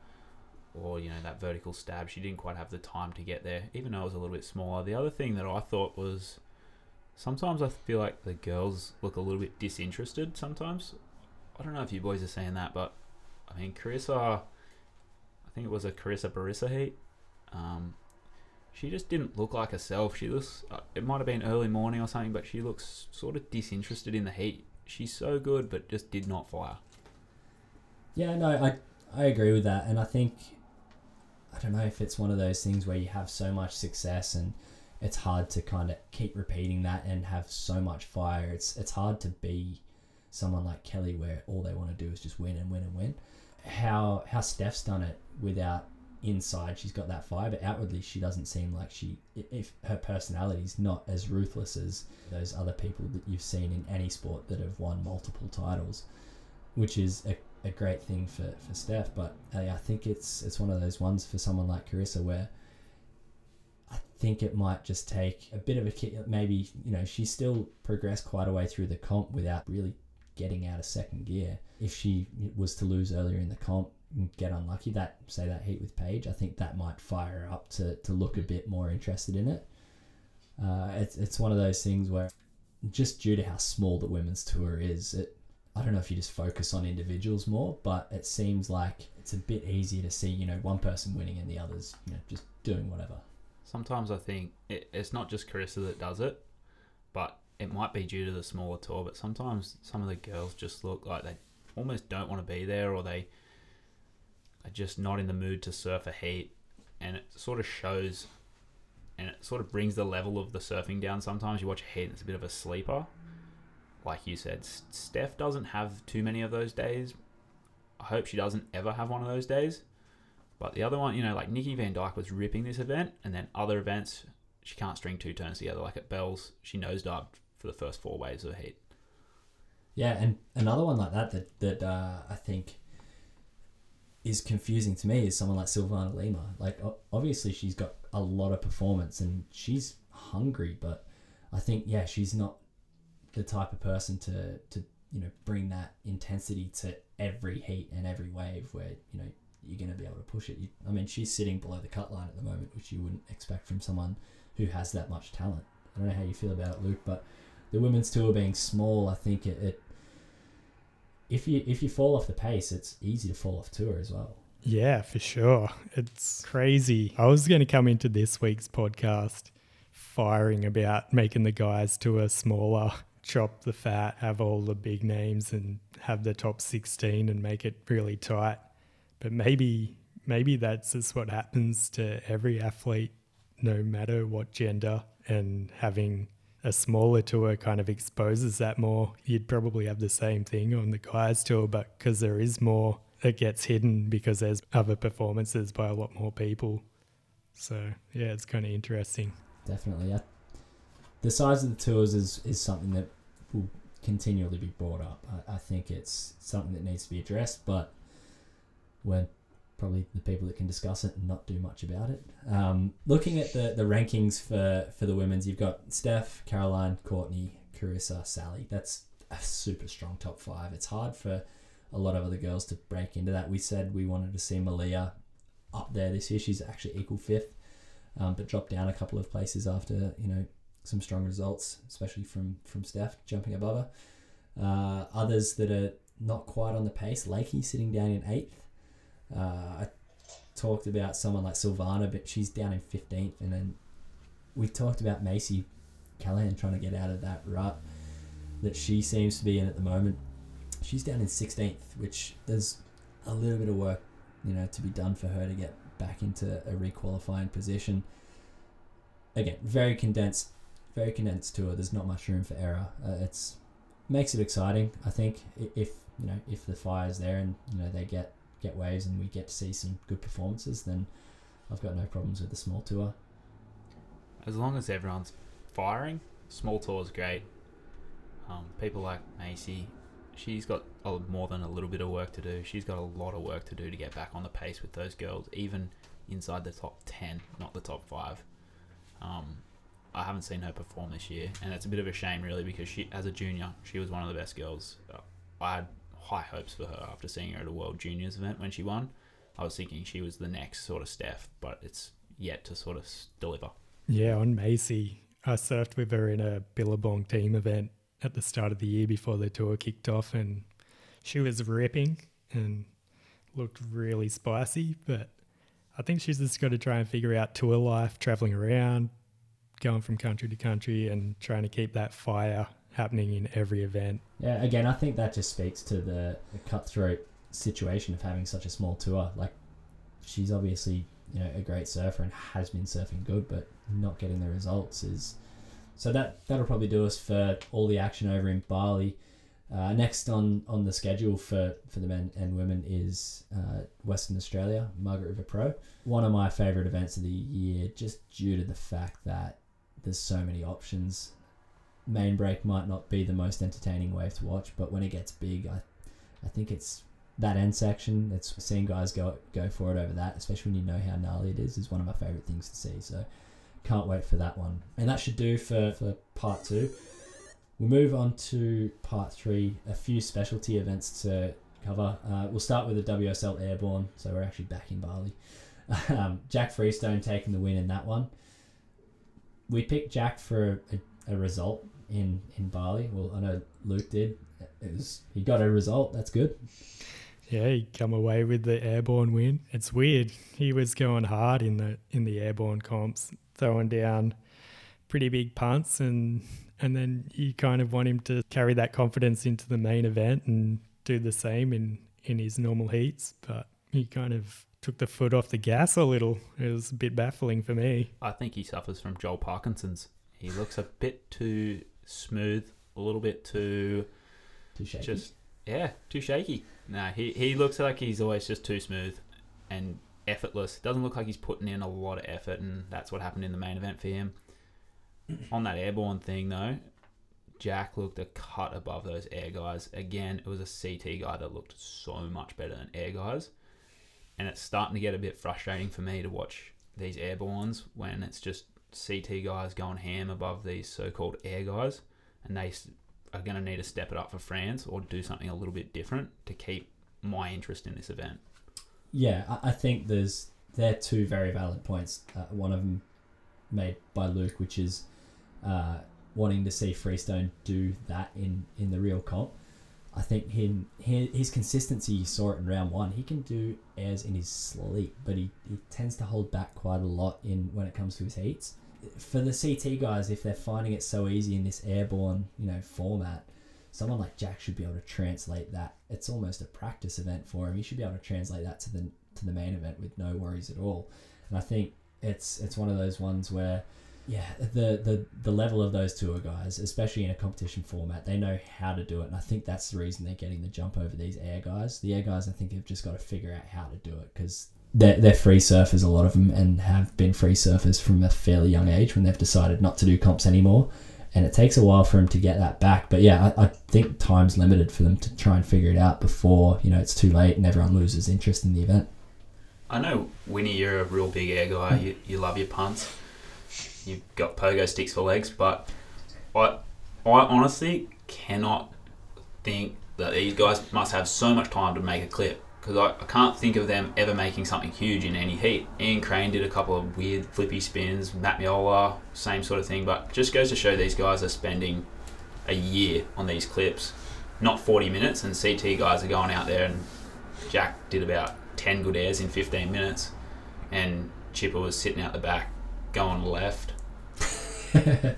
or you know that vertical stab. She didn't quite have the time to get there, even though it was a little bit smaller. The other thing that I thought was sometimes I feel like the girls look a little bit disinterested. Sometimes I don't know if you boys are saying that, but I mean Carissa, I think it was a Carissa Barissa heat. Um, she just didn't look like herself. She looks. Uh, it might have been early morning or something, but she looks sort of disinterested in the heat. She's so good, but just did not fire. Yeah, no, I I agree with that, and I think I don't know if it's one of those things where you have so much success and it's hard to kind of keep repeating that and have so much fire. It's it's hard to be someone like Kelly where all they want to do is just win and win and win. How how Steph's done it without inside she's got that fire, but outwardly she doesn't seem like she if her personality's not as ruthless as those other people that you've seen in any sport that have won multiple titles, which is a, a great thing for, for Steph. But uh, I think it's it's one of those ones for someone like Carissa where I think it might just take a bit of a kick. Maybe you know she still progressed quite a way through the comp without really getting out of second gear. If she was to lose earlier in the comp, get unlucky, that say that heat with Paige, I think that might fire up to, to look a bit more interested in it. Uh, it's it's one of those things where just due to how small the women's tour is, it I don't know if you just focus on individuals more, but it seems like it's a bit easier to see you know one person winning and the others you know just doing whatever. Sometimes I think it, it's not just Carissa that does it, but it might be due to the smaller tour. But sometimes some of the girls just look like they almost don't want to be there, or they are just not in the mood to surf a heat, and it sort of shows, and it sort of brings the level of the surfing down. Sometimes you watch a heat, and it's a bit of a sleeper. Like you said, Steph doesn't have too many of those days. I hope she doesn't ever have one of those days. But the other one, you know, like Nikki Van Dijk was ripping this event, and then other events, she can't string two turns together. Like at Bells, she nosedived for the first four waves of heat. Yeah, and another one like that that that uh, I think is confusing to me is someone like Silvana Lima. Like obviously she's got a lot of performance and she's hungry, but I think yeah she's not the type of person to to you know bring that intensity to every heat and every wave where you know you're going to be able to push it. You, I mean she's sitting below the cut line at the moment, which you wouldn't expect from someone who has that much talent. I don't know how you feel about it, Luke, but the women's tour being small, I think it, it if you if you fall off the pace, it's easy to fall off tour as well. Yeah, for sure. It's crazy. I was going to come into this week's podcast firing about making the guys to a smaller, chop the fat, have all the big names and have the top 16 and make it really tight. But maybe maybe that's just what happens to every athlete no matter what gender and having a smaller tour kind of exposes that more. You'd probably have the same thing on the guys tour, but because there is more, it gets hidden because there's other performances by a lot more people. So yeah, it's kind of interesting. Definitely. The size of the tours is is something that will continually be brought up. I, I think it's something that needs to be addressed, but we're probably the people that can discuss it and not do much about it. Um, looking at the, the rankings for, for the women's, you've got Steph, Caroline, Courtney, Carissa, Sally. That's a super strong top five. It's hard for a lot of other girls to break into that. We said we wanted to see Malia up there this year. She's actually equal fifth, um, but dropped down a couple of places after you know some strong results, especially from from Steph jumping above her. Uh, others that are not quite on the pace. Lakey sitting down in eighth. Uh, I talked about someone like Silvana, but she's down in fifteenth, and then we talked about Macy Callaghan trying to get out of that rut that she seems to be in at the moment. She's down in sixteenth, which there's a little bit of work, you know, to be done for her to get back into a requalifying position. Again, very condensed, very condensed tour. There's not much room for error. Uh, it's makes it exciting. I think if you know if the fire's there and you know they get get waves and we get to see some good performances, then I've got no problems with the small tour. As long as everyone's firing, small tour is great. Um, people like Macy, she's got a, more than a little bit of work to do. She's got a lot of work to do to get back on the pace with those girls, even inside the top 10, not the top 5. Um, I haven't seen her perform this year, and it's a bit of a shame, really, because she, as a junior, she was one of the best girls. Uh, I high hopes for her after seeing her at a World Juniors event when she won. I was thinking she was the next sort of Steph, but it's yet to sort of deliver. Yeah, on Macy, I surfed with her in a Billabong team event at the start of the year before the tour kicked off, and she was ripping and looked really spicy. But I think she's just got to try and figure out tour life, traveling around, going from country to country, and trying to keep that fire happening in every event. Yeah, again, I think that just speaks to the, the cutthroat situation of having such a small tour. Like, she's obviously you know a great surfer and has been surfing good, but not getting the results is. So that that'll probably do us for all the action over in Bali. Uh, next on, on the schedule for, for the men and women is uh, Western Australia, Margaret River Pro. One of my favourite events of the year, just due to the fact that there's so many options. Main break might not be the most entertaining wave to watch, but when it gets big, I, I think it's that end section. It's seeing guys go go for it over that, especially when you know how gnarly it is, is one of my favourite things to see. So can't wait for that one. And that should do for, for part two. We'll move on to part three, a few specialty events to cover. Uh, we'll start with the WSL Airborne, so we're actually back in Bali. Um, Jack Freestone taking the win in that one. We picked Jack for a, a result in, in Bali. Well, I know Luke did. It was he got a result. That's good. Yeah, he come away with the airborne win. It's weird. He was going hard in the in the airborne comps, throwing down pretty big punts and and then you kind of want him to carry that confidence into the main event and do the same in in his normal heats, but he kind of took the foot off the gas a little. It was a bit baffling for me. I think he suffers from Joel Parkinson's. He looks a bit too smooth, a little bit too Too shaky. just yeah, too shaky. No, he he looks like he's always just too smooth and effortless. Doesn't look like he's putting in a lot of effort, and that's what happened in the main event for him. On that airborne thing though, Jack looked a cut above those air guys. Again, it was a CT guy that looked so much better than air guys, and it's starting to get a bit frustrating for me to watch these airbornes when it's just CT guys going ham above these so-called air guys, and they are going to need to step it up for France or do something a little bit different to keep my interest in this event. Yeah, I, think there's they're two very valid points. Uh, one of them made by Luke, which is uh, wanting to see Freestone do that in in the real comp. I think him his, his consistency. You saw it in round one. He can do airs in his sleep, but he, he tends to hold back quite a lot in when it comes to his heats. For the CT guys, if they're finding it so easy in this airborne, you know, format, someone like Jack should be able to translate that. It's almost a practice event for him. He should be able to translate that to the to the main event with no worries at all. And I think it's it's one of those ones where yeah, the, the the level of those tour guys, especially in a competition format, they know how to do it, and I think that's the reason they're getting the jump over these air guys. The air guys, I think, have just got to figure out how to do it because they're, they're free surfers, a lot of them, and have been free surfers from a fairly young age when they've decided not to do comps anymore. And it takes a while for them to get that back. But yeah, I, I think time's limited for them to try and figure it out before you know it's too late and everyone loses interest in the event. I know, Winnie, you're a real big air guy. You, you love your punts. You've got pogo sticks for legs, but I, I honestly cannot think that these guys must have so much time to make a clip because I, I can't think of them ever making something huge in any heat. Ian Crane did a couple of weird flippy spins, Matt Meola, same sort of thing, but just goes to show these guys are spending a year on these clips, not 40 minutes, and CT guys are going out there and Jack did about 10 good airs in 15 minutes, and Chipper was sitting out the back going left.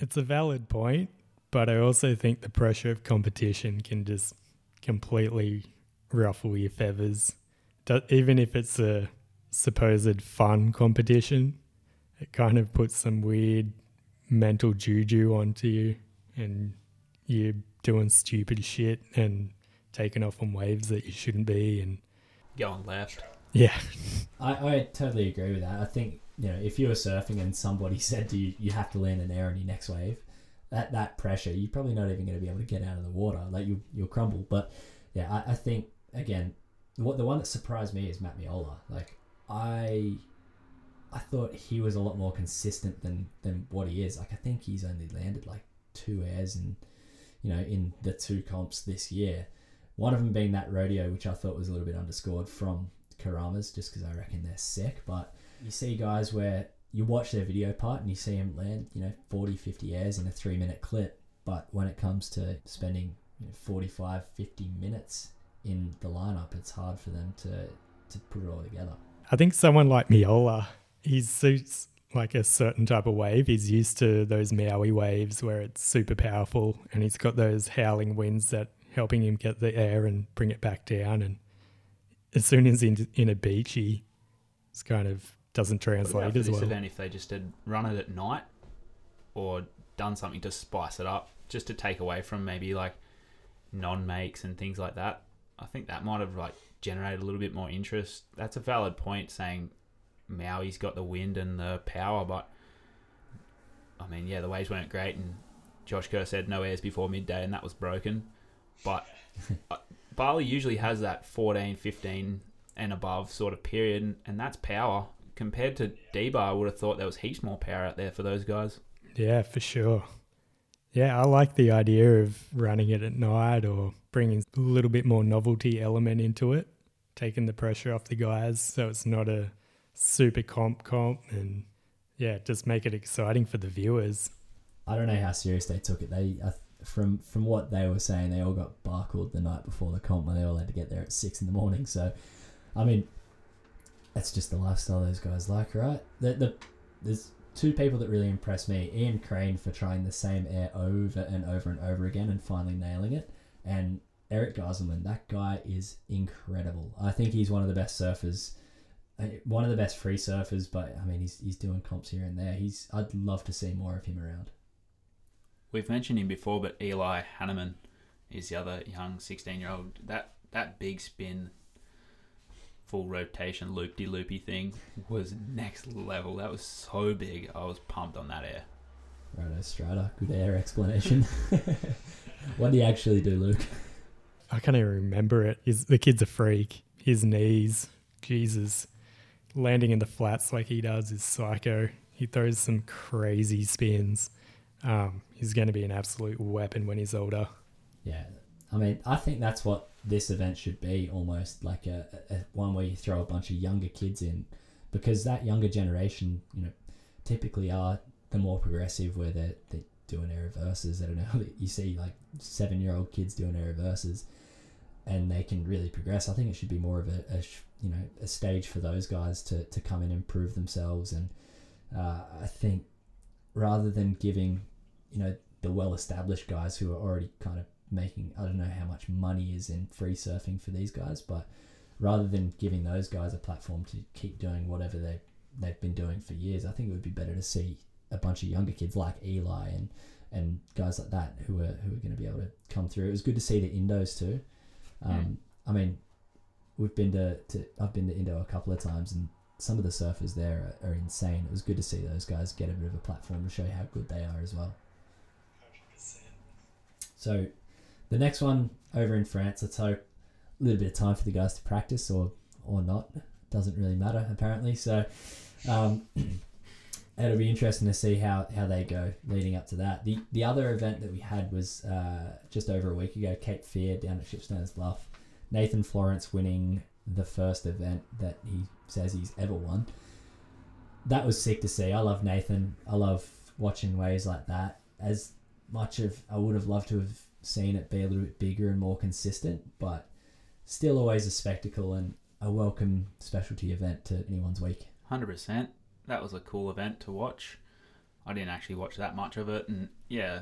It's a valid point, but I also think the pressure of competition can just completely ruffle your feathers. Do- Even if it's a supposed fun competition, it kind of puts some weird mental juju onto you, and you're doing stupid shit and taking off on waves that you shouldn't be. And Going left. yeah, I, I totally agree with that. I think you know if you were surfing and somebody said to you you have to land an air on your next wave, that that pressure you're probably not even going to be able to get out of the water. Like you you'll crumble. But yeah, I, I think again, what the one that surprised me is Matt Meola. Like I. I thought he was a lot more consistent than, than what he is. Like I think he's only landed like two airs and you know in the two comps this year. One of them being that rodeo, which I thought was a little bit underscored from Keramas, just because I reckon they're sick. But you see guys where you watch their video part and you see them land, you know, 40, 50 airs in a three minute clip. But when it comes to spending you know, 45, 50 minutes in the lineup, it's hard for them to to put it all together. I think someone like Meola, he suits like a certain type of wave. He's used to those Maui waves where it's super powerful and he's got those howling winds that helping him get the air and bring it back down. And as soon as in, in a beach, he it's kind of doesn't translate for as this well. event if they just had run it at night or done something to spice it up, just to take away from maybe like non-makes and things like that. I think that might have like generated a little bit more interest. That's a valid point saying Maui's got the wind and the power, but I mean, yeah, the waves weren't great, and Josh Kerr said no airs before midday, and that was broken. But uh, Bali usually has that 14, 15 and above sort of period, and, and that's power. Compared to D-Bah, I would have thought there was heaps more power out there for those guys. Yeah, for sure. Yeah, I like the idea of running it at night or bringing a little bit more novelty element into it, taking the pressure off the guys so it's not a super comp comp and yeah, just make it exciting for the viewers. I don't know how serious they took it. They uh, from from what they were saying, they all got barcalled the night before the comp, where they all had to get there at six in the morning. So, I mean, that's just the lifestyle those guys like, right? The, the there's two people that really impressed me: Ian Crane for trying the same air over and over and over again and finally nailing it, and Eric Geiselman. That guy is incredible. I think he's one of the best surfers. uh, One of the best free surfers, but I mean, he's, he's doing comps here and there. He's I'd love to see more of him around. We've mentioned him before, but Eli Hanneman is the other young 16-year-old. That that big spin, full rotation, loop-de-loopy thing was next level. That was so big. I was pumped on that air. Righto, Strata. Good air explanation. what do you actually do, Luke? I can't even remember it. He's, the kid's a freak. His knees, Jesus, landing in the flats like he does is psycho. He throws some crazy spins. Um, he's going to be an absolute weapon when he's older. Yeah, I mean, I think that's what this event should be almost like a, a, one where you throw a bunch of younger kids in because that younger generation, you know, typically are the more progressive where they're, they're doing air reverses. I don't know, you see like seven year old kids doing air reverses and they can really progress. I think it should be more of a, a you know a stage for those guys to, to come in and prove themselves. And uh, I think rather than giving you know the well established guys who are already kind of making I don't know how much money is in free surfing for these guys, but rather than giving those guys a platform to keep doing whatever they they've been doing for years, I think it would be better to see a bunch of younger kids like Eli and and guys like that who are who are going to be able to come through. It was good to see the Indos too. Um, I mean, we've been to, to I've been to Indo a couple of times, and some of the surfers there are, are insane. It was good to see those guys get a bit of a platform to show how good they are as well. 100%. So, the next one over in France, let's hope a little bit of time for the guys to practice, or or not. Doesn't really matter apparently. So, um, it'll be interesting to see how, how they go leading up to that. The the other event that we had was uh, just over a week ago, Cape Fear down at Shipsterns Bluff. Nathan Florence winning the first event that he says he's ever won. That was sick to see. I love Nathan. I love watching waves like that. As much of I would have loved to have seen it be a little bit bigger and more consistent, but still always a spectacle and a welcome specialty event to anyone's week. Hundred percent. That was a cool event to watch. I didn't actually watch that much of it, and yeah,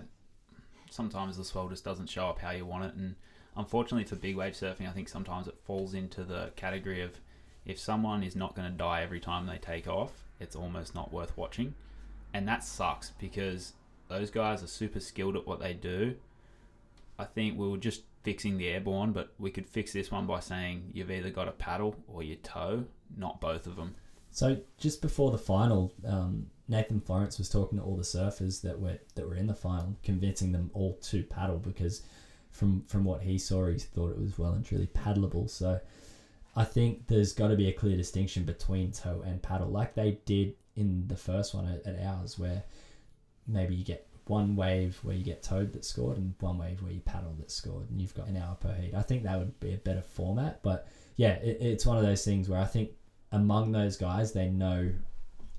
sometimes the swell just doesn't show up how you want it. And unfortunately for big wave surfing, I think sometimes it falls into the category of if someone is not going to die every time they take off, it's almost not worth watching, and that sucks because those guys are super skilled at what they do. I think we were just fixing the airborne, but we could fix this one by saying you've either got a paddle or your tow, not both of them. So just before the final, um, Nathan Florence was talking to all the surfers that were that were in the final, convincing them all to paddle because from from what he saw, he thought it was well and truly paddleable. So I think there's got to be a clear distinction between tow and paddle, like they did in the first one at, at ours, where maybe you get one wave where you get towed that scored and one wave where you paddle that scored, and you've got an hour per heat. I think that would be a better format, but yeah, it, it's one of those things where I think among those guys, they know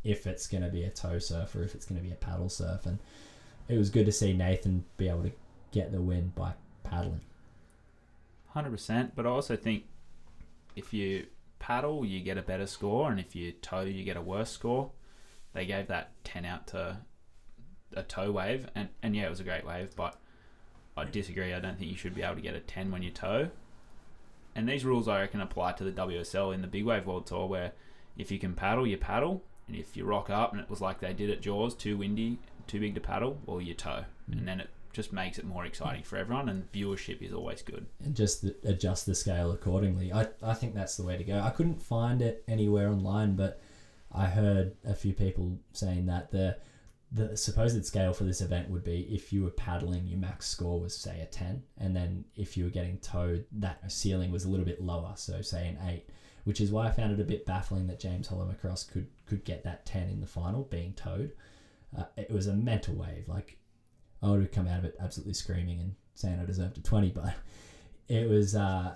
if it's going to be a tow surf or if it's going to be a paddle surf. And it was good to see Nathan be able to get the win by paddling. Hundred percent, but I also think if you paddle, you get a better score, and if you tow, you get a worse score. They gave that 10 out to a tow wave, and, and yeah, it was a great wave, but I disagree. I don't think you should be able to get a 10 when you tow. And these rules, I reckon, apply to the WSL in the Big Wave World Tour, where if you can paddle, you paddle, and if you rock up and it was like they did at Jaws, too windy, too big to paddle, well, you tow. Mm. And then it just makes it more exciting for everyone, and viewership is always good. and just th- adjust the scale accordingly. I, I think that's the way to go. I couldn't find it anywhere online, but I heard a few people saying that the the supposed scale for this event would be if you were paddling, your max score was say a ten, and then if you were getting towed, that ceiling was a little bit lower, so say an eight. Which is why I found it a bit baffling that James Hollmer-Cross could could get that ten in the final, being towed. Uh, it was a mental wave. Like I would have come out of it absolutely screaming and saying I deserved a twenty, but it was uh,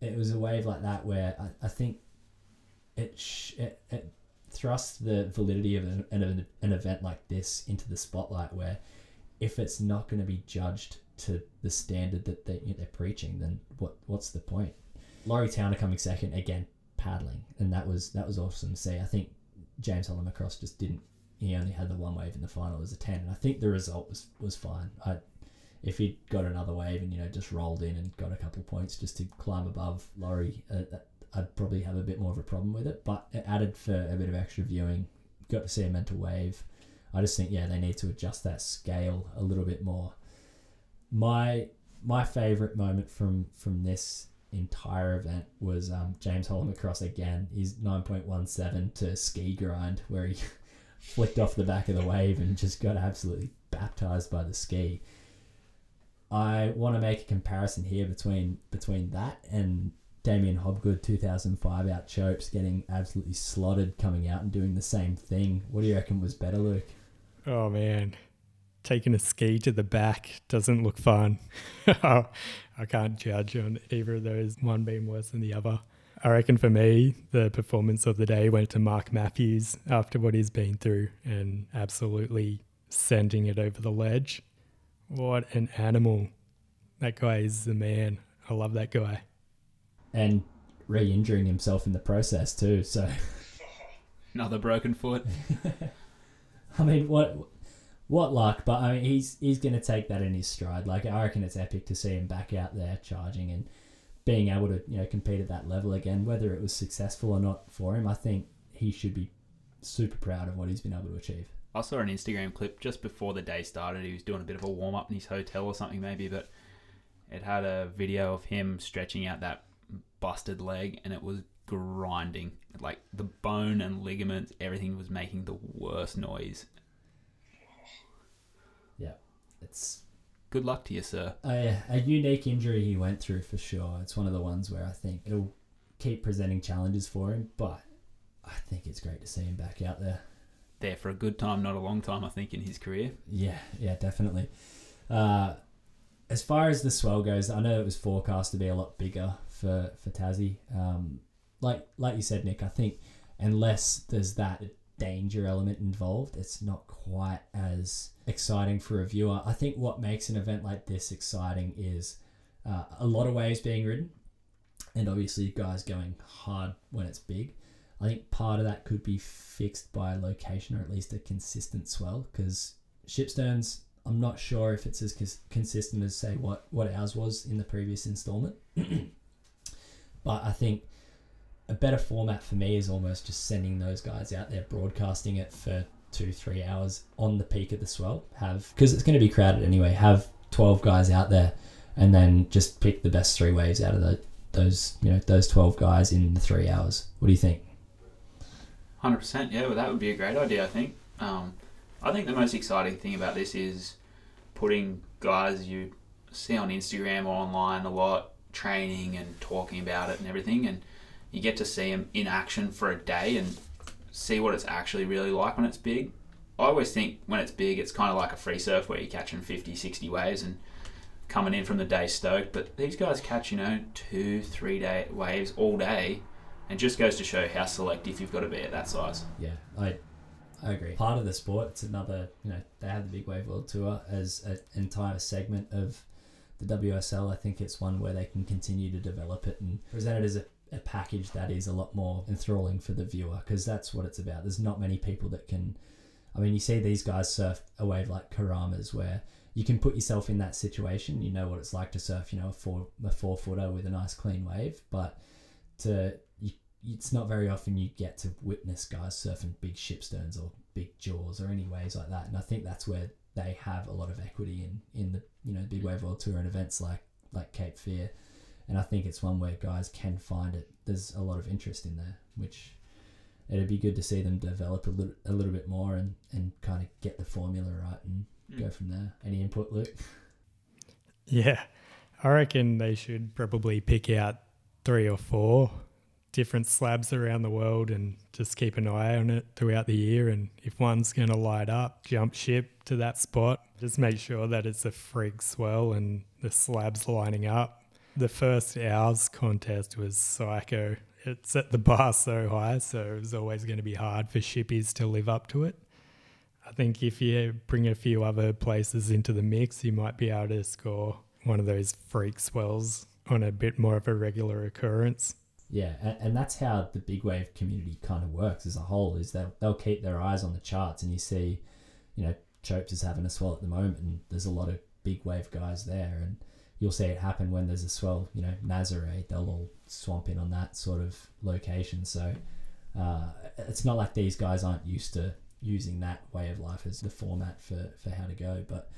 it was a wave like that where I, I think it, sh- it it thrusts the validity of an, an, an event like this into the spotlight where if it's not going to be judged to the standard that they, they're preaching then what what's the point? Laurie Towner coming second again paddling and that was that was awesome to see. I think James Hollmer-Cross just didn't he only had the one wave in the final as a 10 and I think the result was was fine. I if he'd got another wave and you know just rolled in and got a couple of points just to climb above Laurie uh, that- I'd probably have a bit more of a problem with it but it added for a bit of extra viewing got to see a mental wave. I just think yeah they need to adjust that scale a little bit more. My my favorite moment from from this entire event was um, James Hollmer-Cross again. He's 9.17 to ski grind where he flicked off the back of the wave and just got absolutely baptized by the ski. I want to make a comparison here between between that and Damien Hobgood 2005 out Chopes getting absolutely slotted coming out and doing the same thing. What do you reckon was better, Luke? Oh man, taking a ski to the back doesn't look fun. I can't judge on either of those, one being worse than the other. I reckon for me, the performance of the day went to Mark Matthews after what he's been through and absolutely sending it over the ledge. What an animal. That guy is the man. I love that guy. And re-injuring himself in the process too. So Another broken foot. I mean, what what luck? But I mean, he's he's going to take that in his stride. Like I reckon it's epic to see him back out there charging and being able to you know compete at that level again. Whether it was successful or not for him, I think he should be super proud of what he's been able to achieve. I saw an Instagram clip just before the day started. He was doing a bit of a warm up in his hotel or something, maybe, but it had a video of him stretching out that busted leg and it was grinding. Like the bone and ligaments, everything was making the worst noise. Yeah, it's Good luck to you, sir. a, a unique injury he went through for sure. It's one of the ones where I think it'll keep presenting challenges for him, but I think it's great to see him back out there. There for a good time, not a long time, I think, in his career. Yeah, yeah, definitely. Uh, as far as the swell goes, I know it was forecast to be a lot bigger for for Tassie. Um, like like you said, Nick, I think unless there's that danger element involved, it's not quite as exciting for a viewer. I think what makes an event like this exciting is uh, a lot of waves being ridden, and obviously guys going hard when it's big. I think part of that could be fixed by location or at least a consistent swell because Shipsterns, I'm not sure if it's as cons- consistent as say what what ours was in the previous installment. but I think a better format for me is almost just sending those guys out there, broadcasting it for two three hours on the peak of the swell. Have because it's going to be crowded anyway. Have twelve guys out there, and then just pick the best three waves out of the those you know those twelve guys in the three hours. What do you think? Hundred percent, yeah. Well, that would be a great idea. I think. Um, I think the most exciting thing about this is putting guys you see on Instagram or online a lot training and talking about it and everything, and you get to see them in action for a day and see what it's actually really like when it's big. I always think when it's big, it's kind of like a free surf where you're catching 50, 60 waves and coming in from the day stoked. But these guys catch, you know, two, three day waves all day, and just goes to show how selective you've got to be at that size. Yeah, I I agree. Part of the sport, it's another you know they have the Big Wave World Tour as an entire segment of the WSL. I think it's one where they can continue to develop it and present it as a a package that is a lot more enthralling for the viewer because that's what it's about. There's not many people that can. I mean, you see these guys surf a wave like Keramas where you can put yourself in that situation. You know what it's like to surf, you know, a four a four footer with a nice clean wave, but to it's not very often you get to witness guys surfing big Shipsterns or big jaws or any waves like that. And I think that's where they have a lot of equity in in the you know big wave world tour and events like like Cape Fear. And I think it's one where guys can find it. There's a lot of interest in there, which it'd be good to see them develop a little, a little bit more and, and kind of get the formula right and hmm. go from there. Any input, Luke? Yeah, I reckon they should probably pick out three or four different slabs around the world and just keep an eye on it throughout the year. And if one's going to light up, jump ship to that spot. Just make sure that it's a freak swell and the slabs lining up. The first hours contest was psycho. It set the bar so high, so it was always going to be hard for shippies to live up to it. I think if you bring a few other places into the mix, you might be able to score one of those freak swells on a bit more of a regular occurrence. Yeah, and, and that's how the big wave community kind of works as a whole. Is that they'll keep their eyes on the charts, and you see, you know, Chopes is having a swell at the moment, and there's a lot of big wave guys there, and you'll see it happen when there's a swell. You know, Nazare, they'll all swamp in on that sort of location. So uh, it's not like these guys aren't used to using that way of life as the format for, for how to go. But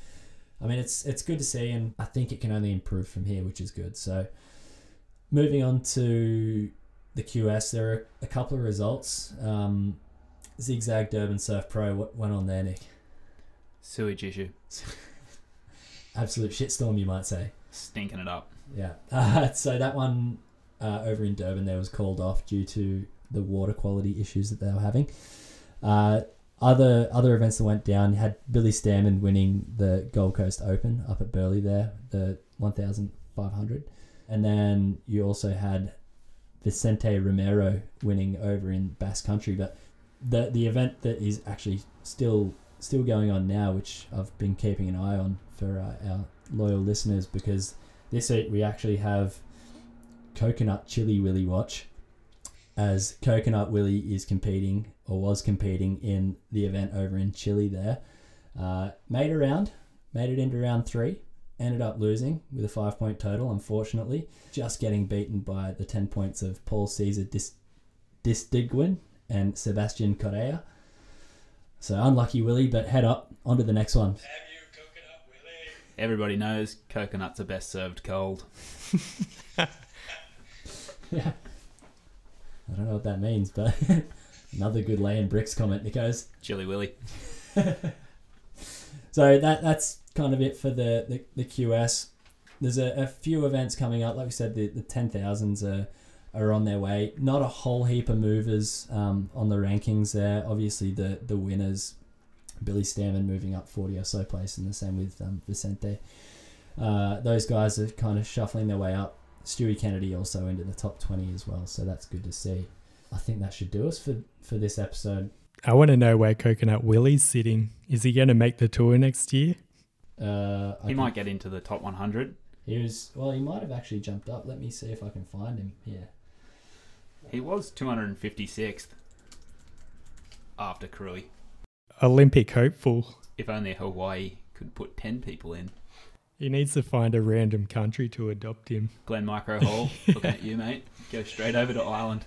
I mean, it's it's good to see, and I think it can only improve from here, which is good. So moving on to the QS, there are a couple of results. Um, Zigzag Durban Surf Pro, what went on there, Nick? Sewage issue. Absolute shitstorm, you might say. Stinking it up. Yeah. Uh, so that one uh, over in Durban there was called off due to the water quality issues that they were having. Uh, other other events that went down had Billy Stairmand winning the Gold Coast Open up at Burleigh there, the 1,500, and then you also had Vicente Romero winning over in Basque Country. But the the event that is actually still still going on now, which I've been keeping an eye on for uh, our loyal listeners, because this week we actually have Coconut Chili Willy Watch, as Coconut Willy is competing or was competing in the event over in Chile there. Uh, made a round, made it into round three, ended up losing with a five point total, unfortunately, just getting beaten by the 10 points of Paul Caesar Dis- Distinguin and Sebastian Correa. So unlucky Willie, but head up onto the next one. Everybody knows coconuts are best served cold. yeah. I don't know what that means, but another good lay and bricks comment, Nico's. Chili Willy. So that that's kind of it for the, the, the QS. There's a, a few events coming up. Like we said, the, the 10,000s are, are on their way. Not a whole heap of movers um, on the rankings there. Obviously, the, the winners, Billy Stairmand moving up 40 or so place, and the same with um, Vicente. Uh, those guys are kind of shuffling their way up. Stewie Kennedy also into the top 20 as well, so that's good to see. I think that should do us for, for this episode. I want to know where Coconut Willie's sitting. Is he going to make the tour next year? Uh, He can- might get into the top 100. He was well. He might have actually jumped up. Let me see if I can find him here. He was 256th after Krui. Olympic hopeful. If only Hawaii could put 10 people in. He needs to find a random country to adopt him. Glen Micro Hall, looking at you, mate. Go straight over to Ireland.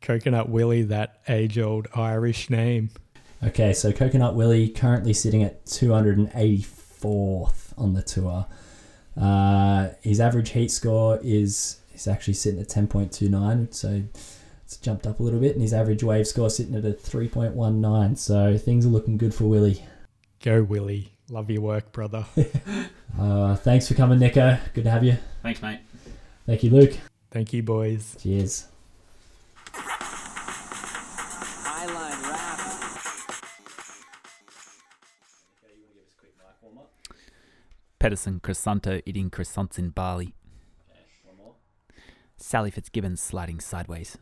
Coconut Willie, that age old Irish name. Okay, so Coconut Willie currently sitting at 284th on the tour. Uh, his average heat score is is actually sitting at 10.29, so it's jumped up a little bit, and his average wave score sitting at a 3.19. So things are looking good for Willie. Go Willie. Love your work, brother. Uh, thanks for coming, Nico. Good to have you. Thanks, mate. Thank you, Luke. Thank you, boys. Cheers. Pedersen Crisanto eating croissants in Bali. Sally Fitzgibbons sliding sideways.